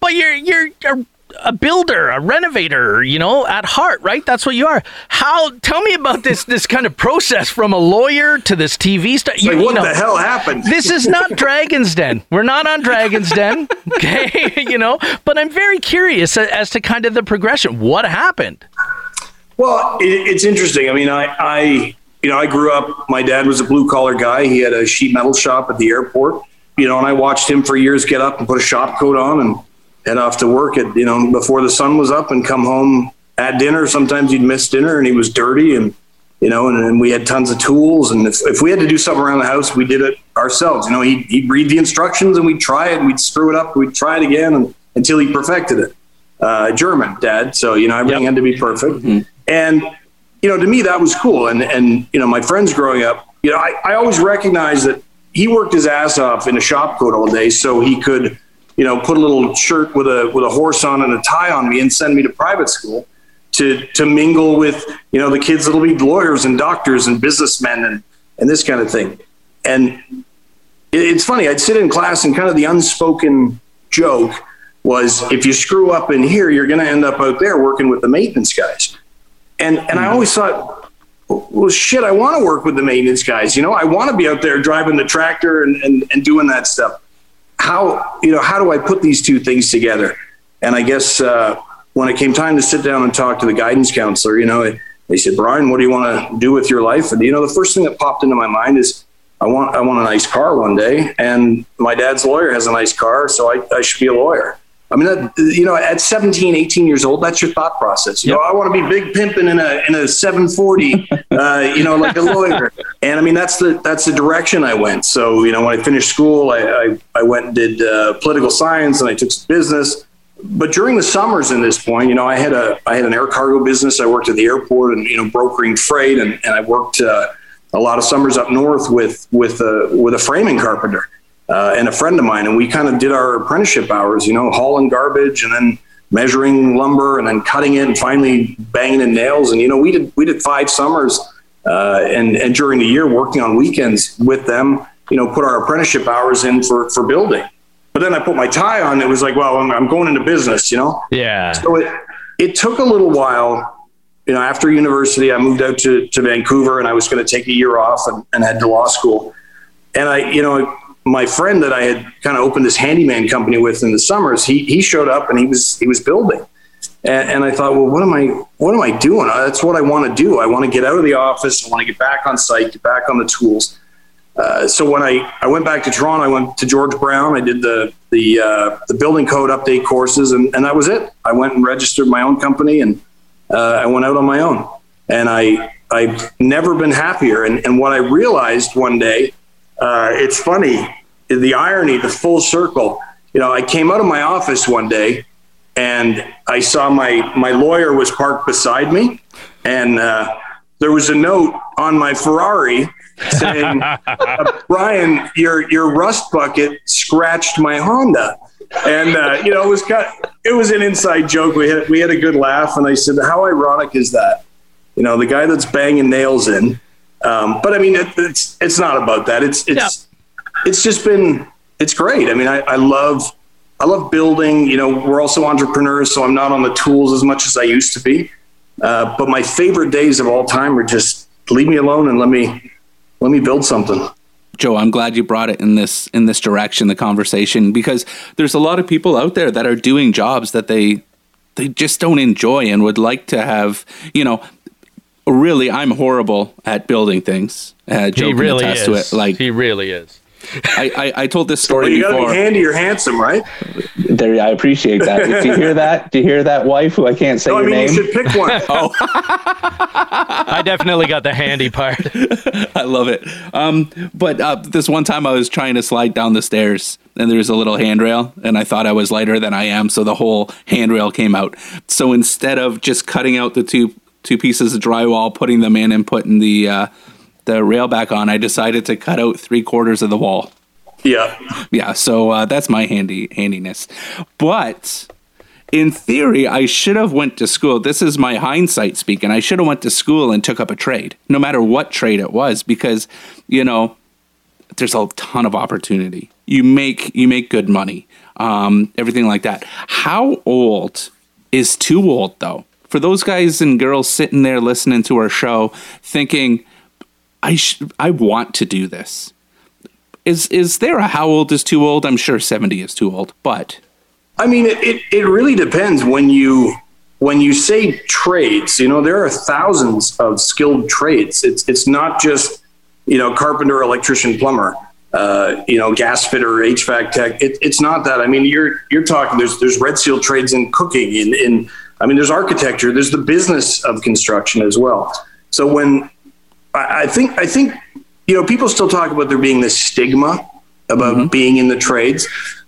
but you're you're a, a builder, a renovator, you know, at heart, right? That's what you are. How? Tell me about this this kind of process from a lawyer to this TV star. Like, you what know, the hell happened? this is not Dragon's Den. We're not on Dragon's Den, okay? you know, but I'm very curious as to kind of the progression. What happened? Well, it, it's interesting. I mean, I, I, you know, I grew up. My dad was a blue collar guy. He had a sheet metal shop at the airport. You know, and I watched him for years get up and put a shop coat on and head off to work at you know before the sun was up and come home at dinner. Sometimes he'd miss dinner and he was dirty and you know, and, and we had tons of tools. And if, if we had to do something around the house, we did it ourselves. You know, he'd, he'd read the instructions and we'd try it. And we'd screw it up. We'd try it again and, until he perfected it. Uh, German dad, so you know everything had to be perfect. And you know, to me that was cool. And and you know, my friends growing up, you know, I, I always recognized that he worked his ass off in a shop coat all day so he could, you know, put a little shirt with a with a horse on and a tie on me and send me to private school to to mingle with you know the kids that'll be lawyers and doctors and businessmen and and this kind of thing. And it- it's funny. I'd sit in class and kind of the unspoken joke was if you screw up in here, you're going to end up out there working with the maintenance guys. And and I hmm. always thought, well, shit, I want to work with the maintenance guys. You know, I want to be out there driving the tractor and, and, and doing that stuff. How you know how do I put these two things together? And I guess uh, when it came time to sit down and talk to the guidance counselor, you know, they said, Bryan, what do you want to do with your life? And you know, the first thing that popped into my mind is I want I want a nice car one day, and my dad's lawyer has a nice car, so I, I should be a lawyer. I mean, that, you know, at 17, 18 years old, that's your thought process. You know, I want to be big pimping in a in a 740, uh, you know, like a lawyer. And I mean, that's the that's the direction I went. So, you know, when I finished school, I I, I went and did uh, political science, and I took some business. but during the summers in this point, you know, I had a I had an air cargo business. I worked at the airport and you know brokering freight, and, and I worked uh, a lot of summers up north with with a with a framing carpenter uh, and a friend of mine, and we kind of did our apprenticeship hours, you know, hauling garbage and then measuring lumber and then cutting it and finally banging in nails. And you know, we did we did five summers uh, and and during the year working on weekends with them. You know, put our apprenticeship hours in for for building. But then I put my tie on. It was like, well, I'm, I'm going into business, you know. Yeah. So it it took a little while. You know, after university, I moved out to, to Vancouver, and I was going to take a year off and, and head to law school. And I, you know, my friend that I had kind of opened this handyman company with in the summers, he he showed up and he was he was building. And, and I thought, well, what am I what am I doing? Uh, That's what I want to do. I want to get out of the office. I want to get back on site, get back on the tools. Uh, so when I, I went back to Toronto, I went to George Brown. I did the the uh, the building code update courses, and, and that was it. I went and registered my own company, and uh, I went out on my own. And I I've never been happier. And and what I realized one day, uh, it's funny, the irony, the full circle. You know, I came out of my office one day, and I saw my my lawyer was parked beside me, and uh, there was a note on my Ferrari saying, uh, "Bryan, your your rust bucket scratched my Honda." And uh, you know, it was kind of, it was an inside joke. We had we had a good laugh, and I said, "How ironic is that?" You know, the guy that's banging nails in. Um, but I mean, it, it's it's not about that. It's it's it's just been it's great. I mean, I, I love I love building. You know, we're also entrepreneurs, so I'm not on the tools as much as I used to be. Uh, but my favorite days of all time are just leave me alone and let me let me build something. Joe, I'm glad you brought it in this in this direction, the conversation, because there's a lot of people out there that are doing jobs that they they just don't enjoy and would like to have, you know, really I'm horrible at building things. Uh, Joe He really attest is. to it. Like he really is. I, I, I told this Well, story you got to before. be handy or handsome, right? There, I appreciate that. Do you hear that? Do you hear that, wife? Who I can't say No, I your mean name. you should pick one. Oh, I definitely got the handy part. I love it. Um, but uh, this one time I was trying to slide down the stairs and there was a little handrail and I thought I was lighter than I am. So the whole handrail came out. So instead of just cutting out the two, two pieces of drywall, putting them in and putting the, uh, the rail back on, I decided to cut out three quarters of the wall. yeah. Yeah. So uh, that's my handy handiness. But in theory, I should have went to school. This is my hindsight speaking. I should have went to school and took up a trade, no matter what trade it was, because you know there's a ton of opportunity. You make you make good money, um, everything like that. How old is too old though? For those guys and girls sitting there listening to our show, thinking, I sh- I want to do this. Is is there a how old is too old? I'm sure 70 is too old, but I mean, it, it, it really depends when you when you say trades. You know, there are thousands of skilled trades. It's it's not just you know carpenter, electrician, plumber. Uh, you know, gas fitter, HVAC tech. It, it's not that. I mean, you're you're talking. There's there's red seal trades in cooking. In in I mean, there's architecture. There's the business of construction as well. So when I, I think I think you know people still talk about there being this stigma about mm-hmm. being in the trades.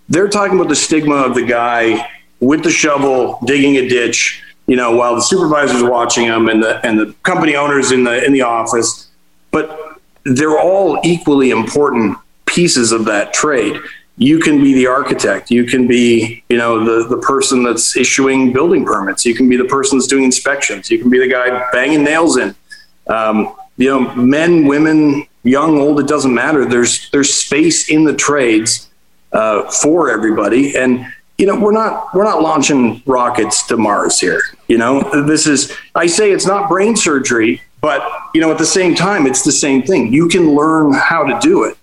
They're talking about the stigma of the guy with the shovel digging a ditch, you know, while the supervisor's watching him and the and the company owners in the in the office. But they're all equally important pieces of that trade. You can be the architect. You can be, you know, the, the person that's issuing building permits. You can be the person that's doing inspections. You can be the guy banging nails in. Um, you know, men, women, young, old, it doesn't matter. There's there's space in the trades uh, for everybody, and you know we're not we're not launching rockets to Mars here. You know, this is I say it's not brain surgery, but you know at the same time it's the same thing. You can learn how to do it.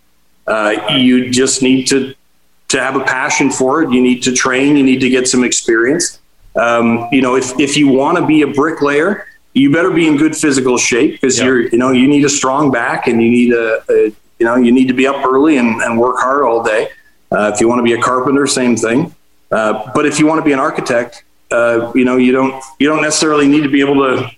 Uh, you just need to to have a passion for it. You need to train. You need to get some experience. Um, you know, if if you want to be a bricklayer, you better be in good physical shape because Yeah. you're you know you need a strong back and you need a, a you know you need to be up early and, and work hard all day. Uh, if you want to be a carpenter, same thing. Uh, but if you want to be an architect, uh, you know you don't you don't necessarily need to be able to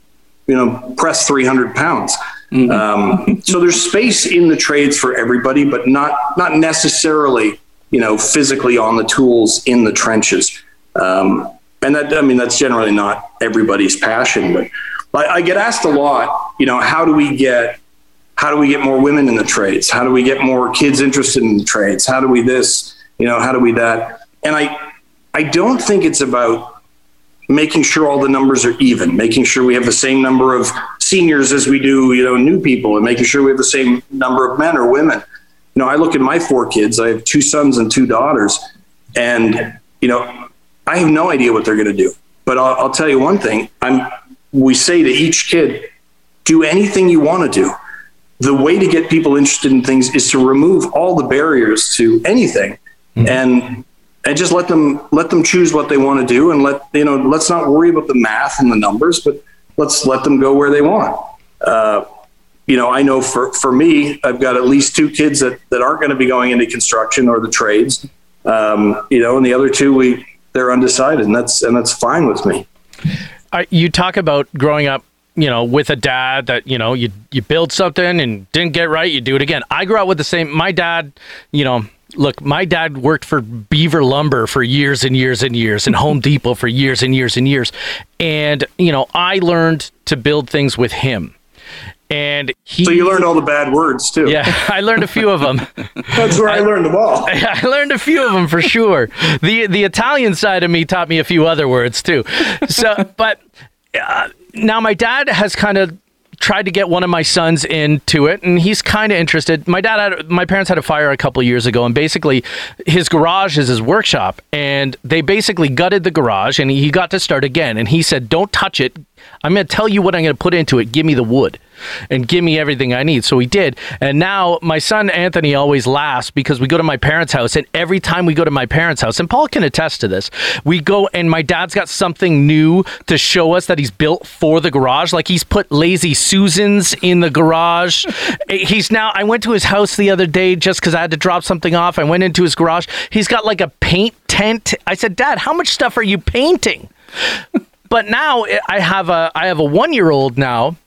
you know press 300 pounds. Um, so there's space in the trades for everybody, but not not necessarily you know physically on the tools in the trenches. Um, and that, I mean, that's generally not everybody's passion, but I, I get asked a lot, you know, how do we get, how do we get more women in the trades? How do we get more kids interested in the trades? How do we this, you know, how do we that? And I, I don't think it's about making sure all the numbers are even, making sure we have the same number of seniors as we do, you know, new people, and making sure we have the same number of men or women. You know, I look at my four kids. I have two sons and two daughters, and you know, I have no idea what they're going to do. But I'll, I'll tell you one thing: I'm. We say to each kid, do anything you want to do. The way to get people interested in things is to remove all the barriers to anything, mm-hmm. and and just let them let them choose what they want to do and let you know let's not worry about the math and the numbers but let's let them go where they want uh, you know i know for for me i've got at least two kids that that aren't going to be going into construction or the trades um, you know and the other two we they're undecided and that's and that's fine with me you talk about growing up you know, with a dad that, you know, you you build something and didn't get right, you do it again. I grew up with the same my dad, you know, look, my dad worked for Beaver Lumber for years and years and years and Home Depot for years and years and years. And, you know, I learned to build things with him. And he, so you learned all the bad words too. Yeah, I learned a few of them. That's where I, I learned them all. I learned a few of them for sure. the The Italian side of me taught me a few other words too. So, but uh, now my dad has kind of tried to get one of my sons into it, and he's kind of interested. My dad had, my parents had a fire a couple years ago, and basically, his garage is his workshop, and they basically gutted the garage, and he got to start again. And he said, "Don't touch it. I'm going to tell you what I'm going to put into it. Give me the wood." and give me everything I need. So he did. And now my son Anthony always laughs because we go to my parents' house, and every time we go to my parents' house, and Paul can attest to this, we go and my dad's got something new to show us that he's built for the garage. Like he's put lazy Susans in the garage. he's now, I went to his house the other day just because I had to drop something off. I went into his garage. He's got like a paint tent. I said, Dad, how much stuff are you painting? But now I have a I have a one year old now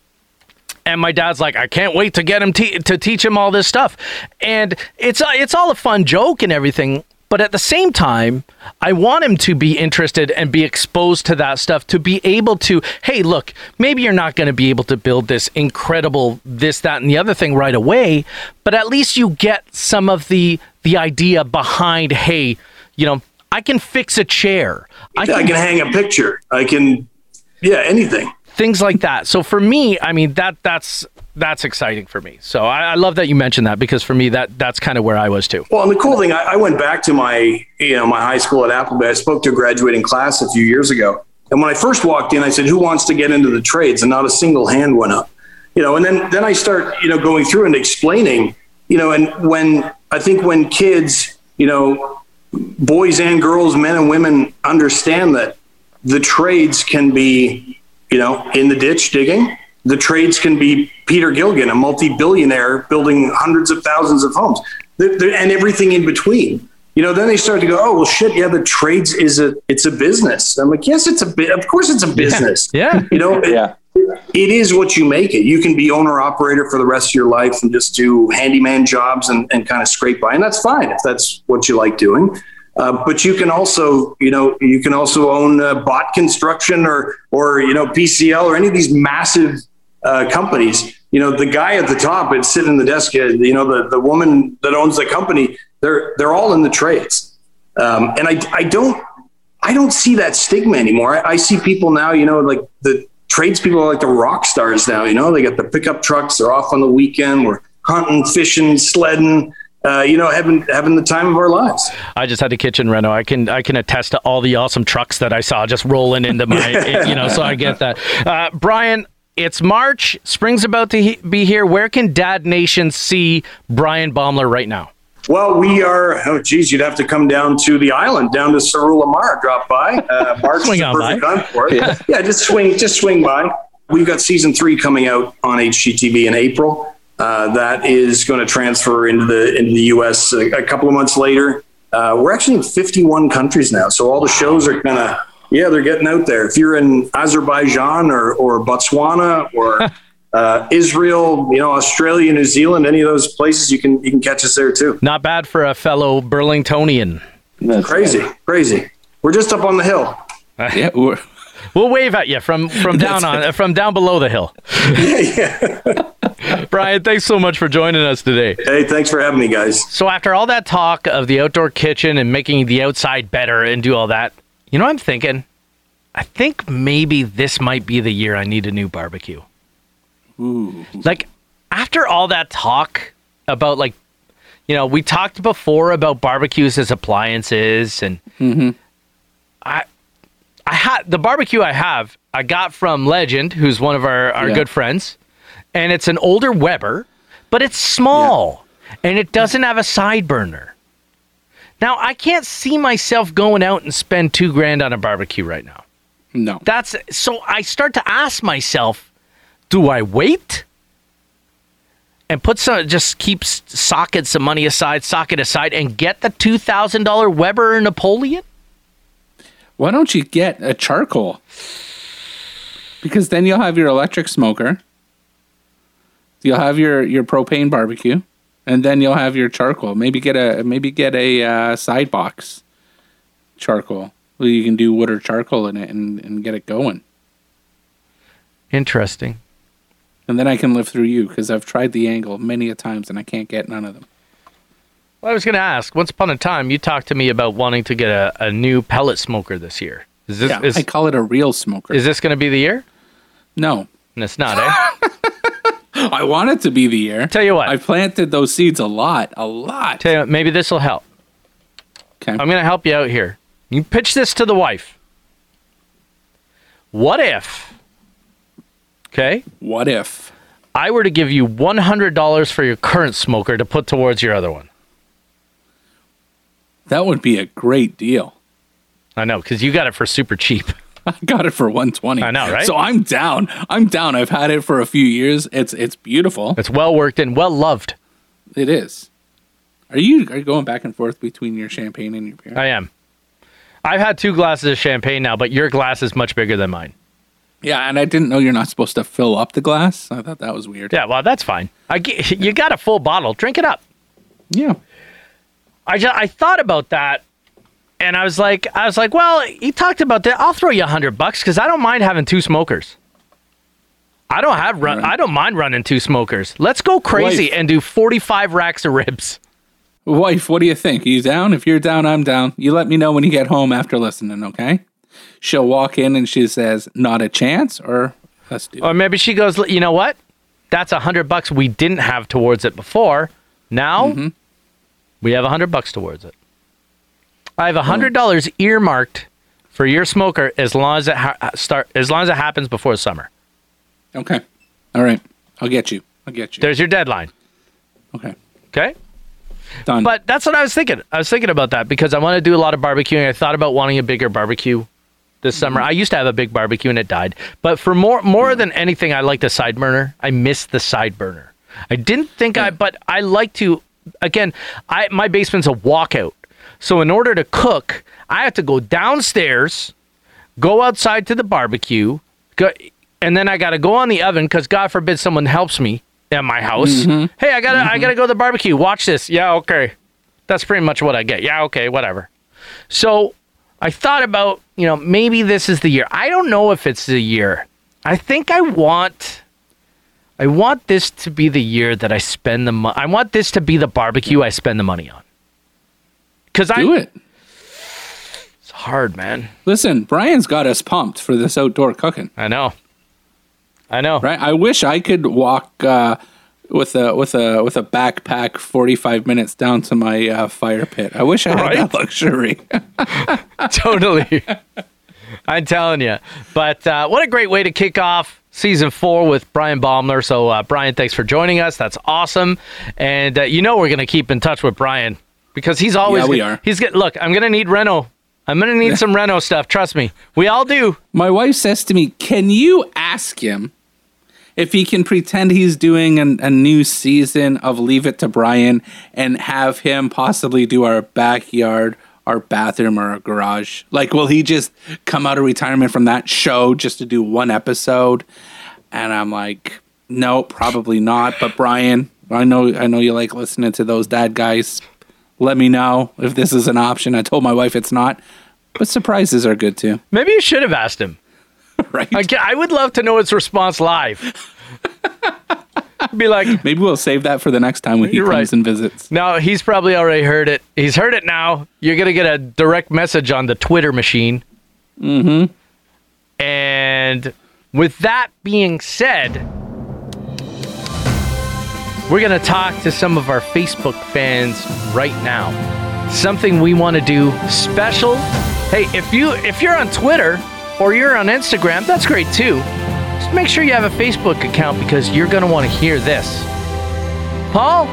and my dad's like, I can't wait to get him te- to teach him all this stuff, and it's uh, it's all a fun joke and everything. But at the same time, I want him to be interested and be exposed to that stuff to be able to, hey, look, maybe you're not going to be able to build this incredible this, that, and the other thing right away, but at least you get some of the the idea behind, hey, you know, I can fix a chair. I can, I can hang a picture. I can, yeah, anything things like that. So for me, I mean that that's that's exciting for me. So I, I love that you mentioned that because for me that that's kind of where I was too. Well, and the cool thing, I, I, went back to my you know my high school at Appleby. I spoke to a graduating class a few years ago, and when I first walked in, I said, "Who wants to get into the trades?" And not a single hand went up. You know, and then then I start you know going through and explaining. You know, and when I think when kids, you know, boys and girls, men and women understand that the trades can be you know, in the ditch digging. The trades can be Peter Gilgan, a multi-billionaire building hundreds of thousands of homes, and everything in between. You know, then they start to go, oh well, shit, yeah, the trades is a it's a business. I'm like, yes, it's a bit. Of course, it's a business. Yeah, you know, yeah. It, is what you make it. You can be owner operator for the rest of your life and just do handyman jobs and, and kind of scrape by, and that's fine if that's what you like doing. Uh, but you can also, you know, you can also own uh, Bott Construction or, or you know, PCL or any of these massive uh, companies. You know, the guy at the top is sitting in the desk. Uh, you know, the the woman that owns the company. They're they're all in the trades, um, and I I don't I don't see that stigma anymore. I, I see people now. You know, like the tradespeople are like the rock stars now. You know, they got the pickup trucks. They're off on the weekend. We're hunting, fishing, sledding uh, you know, having having the time of our lives. I just had a kitchen reno. I can I can attest to all the awesome trucks that I saw just rolling into my, you know. So I get that. Uh, Bryan, it's March. Spring's about to he- be here. Where can Dad Nation see Bryan Baumler right now? Well, we are. Oh, geez, you'd have to come down to the island, down to Lamar, drop by. Uh, March swing perfect by. time for it. Yeah. yeah, just swing, just swing by. We've got season three coming out on HGTV in April. Uh, that is going to transfer into the into the U.S. a, a couple of months later. Uh, we're actually in 51 countries now, so all the shows are kind of yeah, they're getting out there. If you're in Azerbaijan or or Botswana or uh, Israel, you know, Australia, New Zealand, any of those places, you can you can catch us there too. Not bad for a fellow Burlingtonian. That's crazy, crazy. We're just up on the hill. yeah, we're, We'll wave at you from from down on from down below the hill. yeah, yeah. Bryan, thanks so much for joining us today. Hey, thanks for having me, guys. So after all that talk of the outdoor kitchen and making the outside better and do all that, you know what I'm thinking? I think maybe this might be the year I need a new barbecue. Ooh, Like after all that talk about like you know, we talked before about barbecues as appliances and mm-hmm. I I had the barbecue I have I got from Legend, who's one of our, our Yeah. good friends, and it's an older Weber, but it's small and it doesn't have a side burner. Now I can't see myself going out and spend two grand on a barbecue right now. no. That's so I start to ask myself, do I wait? And put some just keep socket some money aside, socket aside, and get the two thousand dollar Weber Napoleon? Why don't you get a charcoal? Because then you'll have your electric smoker. You'll have your your propane barbecue, and then you'll have your charcoal. Maybe get a maybe get a uh, side box charcoal. Well, you can do wood or charcoal in it and, and get it going. Interesting. And then I can live through you because I've tried the angle many a times and I can't get none of them. Well, I was going to ask. Once upon a time, you talked to me about wanting to get a, a new pellet smoker this year. Is this Yeah, is, I call it a real smoker. is this going to be the year? no, And it's not, eh? I want it to be the year. Tell you what. I planted those seeds a lot, a lot. Tell you what, maybe this will help. Okay. I'm going to help you out here. You pitch this to the wife. What if, okay, What if? I were to give you $100 for your current smoker to put towards your other one? That would be a great deal. I know, because you got it for super cheap. I got it for 120. I know, right? So I'm down. I'm down. I've had it for a few years. It's it's beautiful. It's well worked and well loved. It is. Are you are you going back and forth between your champagne and your beer? I am. I've had two glasses of champagne now, but your glass is much bigger than mine. Yeah, and I didn't know you're not supposed to fill up the glass. I thought that was weird. Yeah, well, that's fine. I get, you got a full bottle. Drink it up. Yeah. I just I thought about that, and I was like, I was like, well, he talked about that. I'll throw you a hundred bucks because I don't mind having two smokers. I don't have run. Right. I don't mind running two smokers. Let's go crazy Wife. and do forty-five racks of ribs. Wife, what do you think? you down? If you're down, I'm down. You let me know when you get home after listening, okay? She'll walk in and she says, "Not a chance," or let's do. Or maybe she goes, you know what? That's a hundred bucks we didn't have towards it before. Now Mm-hmm. we have a hundred bucks towards it. I have a hundred dollars earmarked for your smoker as long as it ha- start as long as it happens before summer. Okay. All right. I'll get you. I'll get you. There's your deadline. okay. Okay. Done. But that's what I was thinking. I was thinking about that because I want to do a lot of barbecuing. I thought about wanting a bigger barbecue this summer. Mm-hmm. I used to have a big barbecue and it died. But for more more than anything, I like the side burner. I miss the side burner. I didn't think I, but I like to. Again, I my basement's a walkout, so in order to cook, I have to go downstairs, go outside to the barbecue, go, and then I got to go on the oven because God forbid someone helps me at my house. Mm-hmm. Hey, I gotta I mm-hmm. gotta go to the barbecue. Watch this. Yeah, okay. That's pretty much what I get. Yeah, okay, whatever. So I thought about, you know, maybe this is the year. I don't know if it's the year. I think I want I want this to be the year that I spend the money. I want this to be the barbecue I spend the money on. Cuz I do it. It's hard, man. Listen, Bryan's got us pumped for this outdoor cooking, I know. I know. right? I wish I could walk uh, with a with a with a backpack forty five minutes down to my uh, fire pit. I wish I had Right? that luxury. totally. I'm telling you. But uh, what a great way to kick off season four with Bryan Baumler. So, uh, Bryan, thanks for joining us. That's awesome. And uh, you know we're going to keep in touch with Bryan because he's always. Yeah, we gonna- are. He's get, look. I'm going to need Reno. I'm going to need some Reno stuff. Trust me. We all do. my wife says to me, "Can you ask him if he can pretend he's doing an, a new season of Leave It to Bryan and have him possibly do our backyard?" Our bathroom or our garage. Like, will he just come out of retirement from that show just to do one episode? And I'm like, no, probably not. But Bryan, I know, I know you like listening to those dad guys. Let me know if this is an option. I told my wife it's not, But surprises are good too, Maybe you should have asked him. Right? I, I would love to know his response live. Be like, Maybe we'll save that for the next time when he comes right. and visits. no, he's probably already heard it. He's heard it now. You're gonna get a direct message on the Twitter machine. Mm-hmm. And with that being said, we're gonna talk to some of our Facebook fans right now. Something we want to do special. Hey, if you if you're on Twitter or you're on Instagram, that's great too. Just make sure you have a Facebook account because you're gonna want to hear this. Paul,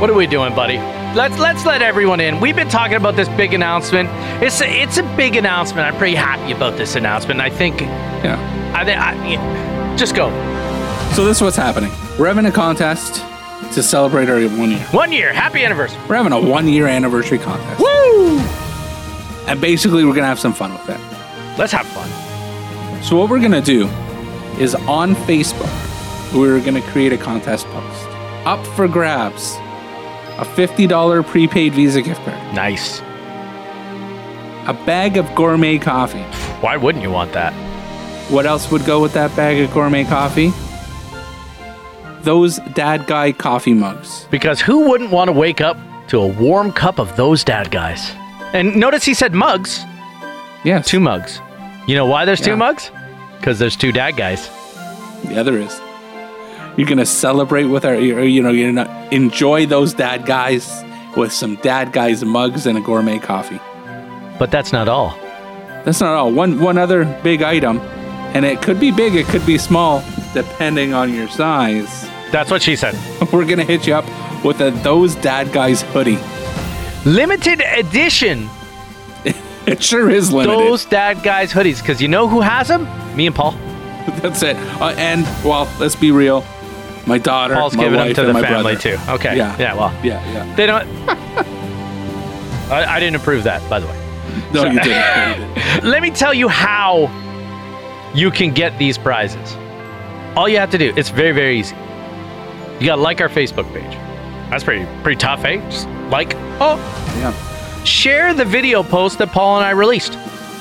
what are we doing, buddy? Let's let's let everyone in. We've been talking about this big announcement. It's a, it's a big announcement. I'm pretty happy about this announcement. I think Yeah. I, thi- I yeah. just go So this is what's happening. We're having a contest to celebrate our one year. one year. Happy anniversary. We're having a one year anniversary contest. Woo! And basically we're gonna have some fun with it. Let's have fun. So what we're gonna do is on Facebook, we're gonna create a contest post. Up for grabs. A $50 prepaid Visa gift card. Nice. A bag of gourmet coffee. Why wouldn't you want that? What else would go with that bag of gourmet coffee? Those dad guy coffee mugs. Because who wouldn't want to wake up to a warm cup of those dad guys? And notice he said mugs, Yes. two mugs. You know why there's two mugs? Because there's two dad guys. The other is. You're gonna celebrate with our, you you know, you're gonna enjoy those dad guys with some dad guys mugs and a gourmet coffee. But that's not all. That's not all. One one other big item, and it could be big, it could be small, depending on your size. That's what she said. We're gonna hit you up with a those dad guys hoodie. Limited edition. It sure is limited. Those dad guys hoodies. Because you know who has them? Me and Paul. That's it. Uh, and well, let's be real. My daughter, Paul's my giving them to the family brother. too. Okay. Yeah. Yeah. Well, Yeah, yeah. they don't. I, I didn't approve that, by the way. No, you didn't. No, you didn't. Let me tell you how you can get these prizes. All you have to do, it's very, very easy. You gotta like our Facebook page. That's pretty pretty tough, eh? Just like, oh, Yeah. Share the video post that Paul and I released.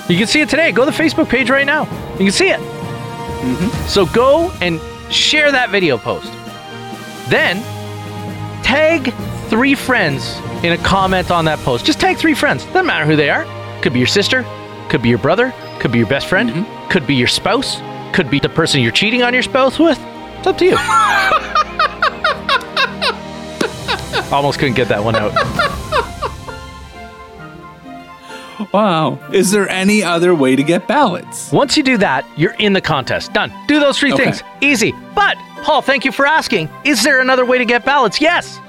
You can see it today. Go to the Facebook page right now. You can see it. Mm-hmm. So go and share that video post. Then tag three friends in a comment on that post. Just tag three friends. Doesn't matter who they are. Could be your sister, could be your brother, could be your best friend, mm-hmm. could be your spouse, could be the person you're cheating on your spouse with. It's up to you. Almost couldn't get that one out. Wow. Is there any other way to get ballots? Once you do that, you're in the contest. Done. Do those three Okay. things. Easy. But, Paul, thank you for asking. Is there another way to get ballots? Yes.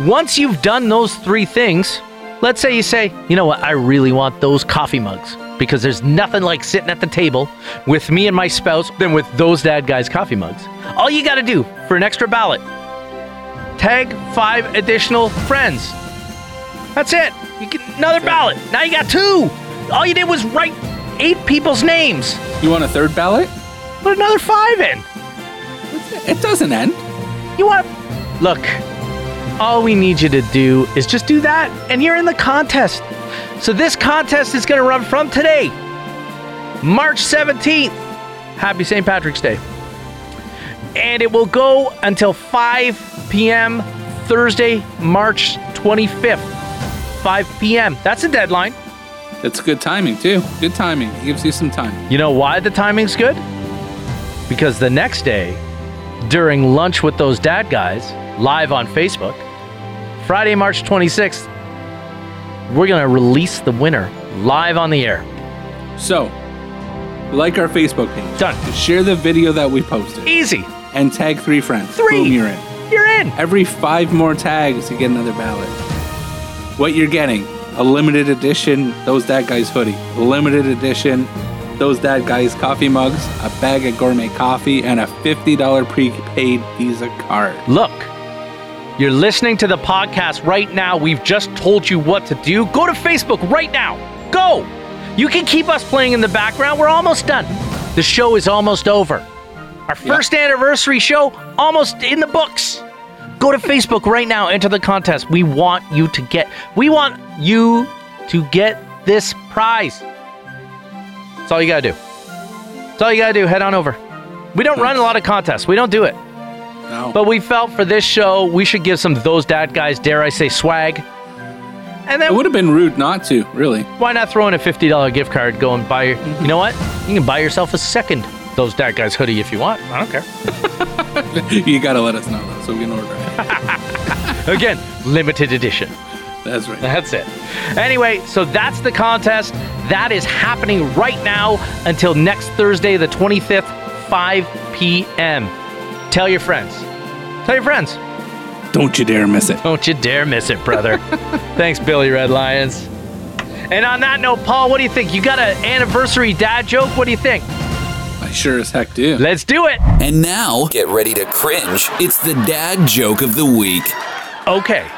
Once you've done those three things, let's say you say, you know what, I really want those coffee mugs because there's nothing like sitting at the table with me and my spouse than with those dad guys' coffee mugs. All you got to do for an extra ballot, tag five additional friends. That's it. You get another ballot. Now you got two. All you did was write eight people's names. You want a third ballot? Put another five in. It doesn't end. You want. Look, all we need you to do is just do that, and you're in the contest. So this contest is going to run from today, March 17th. Happy St. Patrick's Day. And it will go until 5 p.m. Thursday, March 25th. 5 p.m. That's the deadline. That's good timing too. Good timing. It gives you some time. You know why the timing's good? Because the next day, during lunch with those dad guys, live on Facebook, Friday, March 26th, we're going to release the winner live on the air. So, like our Facebook page. Done. Share the video that we posted Easy. and tag three friends. Three. Boom, you're in. You're in. Every five more tags, you get another ballot. What you're getting: a limited edition those dad guys hoodie, limited edition those dad guys coffee mugs, a bag of gourmet coffee, and a fifty dollar prepaid Visa card. Look, you're listening to the podcast right now. We've just told you what to do. Go to Facebook right now. Go. You can keep us playing in the background. We're almost done. The show is almost over. Our first anniversary show almost in the books. Go to Facebook right now. Enter the contest. We want you to get. We want you to get this prize. That's all you gotta do. That's all you gotta do. Head on over. We don't run a lot of contests. We don't do it. No. But we felt for this show, we should give some those dad guys, dare I say, swag. And it would have been rude not to, really. why not throw in a fifty dollar gift card? Go and buy. Your. You know what? You can buy yourself a second those dad guys hoodie if you want. I don't care. you got to let us know, though, so we can order it. Again, limited edition. That's right. That's it. Anyway, so that's the contest. That is happening right now until next Thursday, the 25th, 5 p.m. Tell your friends. Tell your friends. Don't you dare miss it. Don't you dare miss it, brother. Thanks, Billy Red Lions. And on that note, Paul, what do you think? You got an anniversary dad joke? What do you think? I sure as heck do. Let's do it. And now, get ready to cringe. It's the dad joke of the week. Okay.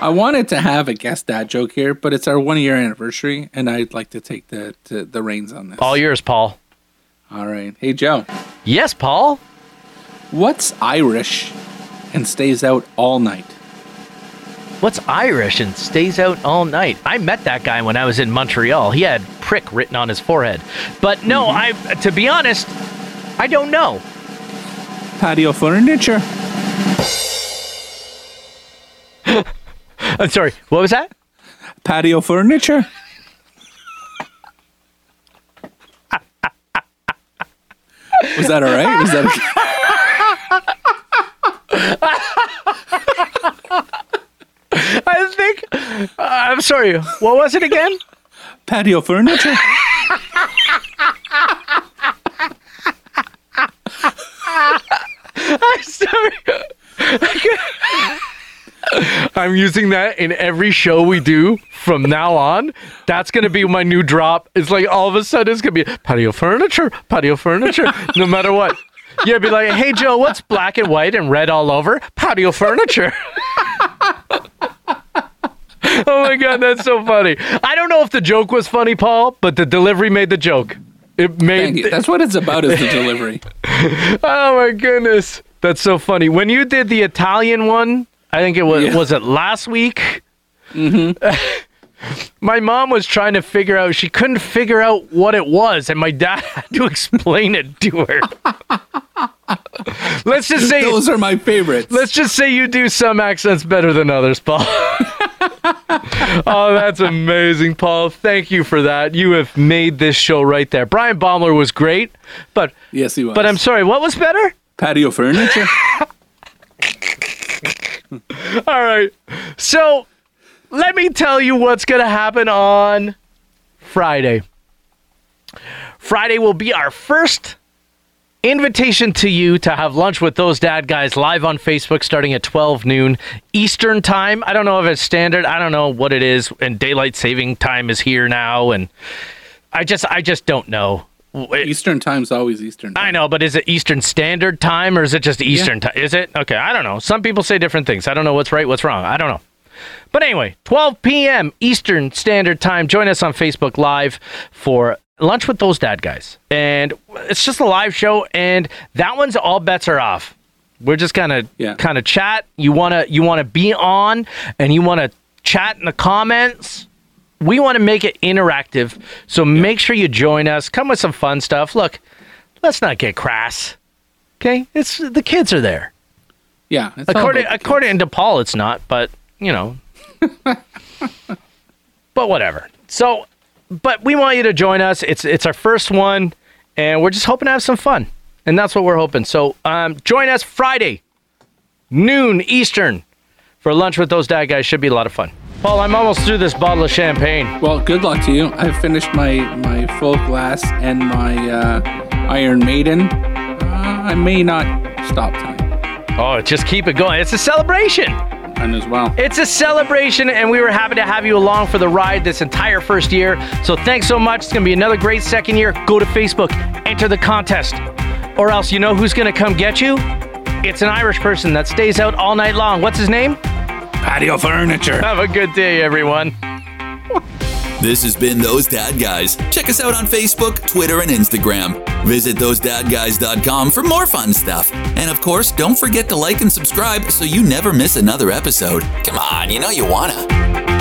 I wanted to have a guest dad joke here, but it's our one year anniversary, and I'd like to take the to, the reins on this. All yours, Paul. All right. Hey, Joe. Yes, Paul. What's Irish and stays out all night? What's Irish and stays out all night? I met that guy when I was in Montreal. He had prick written on his forehead. But no, mm-hmm. I to be honest, I don't know. Patio furniture. I'm sorry. What was that? Patio furniture. Was that all right? Was that I think uh, I'm sorry. What was it again? patio furniture? I'm sorry. I'm using that in every show we do from now on. That's gonna be my new drop. It's like all of a sudden it's gonna be patio furniture, patio furniture, no matter what. Yeah, be like, hey Joe, what's black and white and red all over? Patio furniture. oh my god, that's so funny. I don't know if the joke was funny, Paul, but the delivery made the joke. It made you. That's what it's about is the delivery. Oh my goodness. That's so funny. When you did the Italian one, I think it was Yeah. was it last week? Mm-hmm. my mom was trying to figure out she couldn't figure out what it was, and my dad had to explain it to her. let's just say Those are my favorites. let's just say you do some accents better than others, Paul. Oh, that's amazing, Paul. Thank you for that. You have made this show right there. Bryan Baumler was great, but yes, he was. but I'm sorry, what was better? patio furniture. All right. So let me tell you what's going to happen on Friday. Friday will be our first invitation to you to have lunch with those dad guys live on Facebook starting at 12 noon Eastern time. I don't know if it's standard. I don't know what it is. And daylight saving time is here now. And I just, I just don't know. It- Eastern time's always Eastern. Time. I know, but is it Eastern Standard Time or is it just Eastern Time? Is it? Okay, I don't know. Some people say different things. I don't know what's right, what's wrong. I don't know. But anyway, 12 p.m. Eastern Standard Time. Join us on Facebook Live for lunch with those dad guys. And it's just a live show, and that one's all bets are off. We're just gonna Yeah. kind of chat. You wanna you wanna be on, and you wanna chat in the comments we want to make it interactive. So make sure you join us. Come with some fun stuff. Look, let's not get crass. Okay? It's the kids are there. Yeah. it's all According kids. according to Paul it's not, but you know. but whatever. So but we want you to join us. It's it's our first one and we're just hoping to have some fun. And that's what we're hoping. So um, join us Friday, noon Eastern, for lunch with those dad guys. Should be a lot of fun. Paul, I'm almost through this bottle of champagne. Well, good luck to you. I've finished my my full glass and my uh, Iron Maiden. Uh, I may not stop tonight. Oh, just keep it going. It's a celebration. As well. It's a celebration, and we were happy to have you along for the ride this entire first year. So thanks so much. It's going to be another great second year. Go to Facebook, enter the contest, or else you know who's going to come get you? It's an Irish person that stays out all night long. What's his name? Patio furniture. Have a good day, everyone. This has been Those Dad Guys. Check us out on Facebook, Twitter, and Instagram. Visit thosedadguys.com for more fun stuff. And of course, don't forget to like and subscribe so you never miss another episode. Come on, you know you wanna.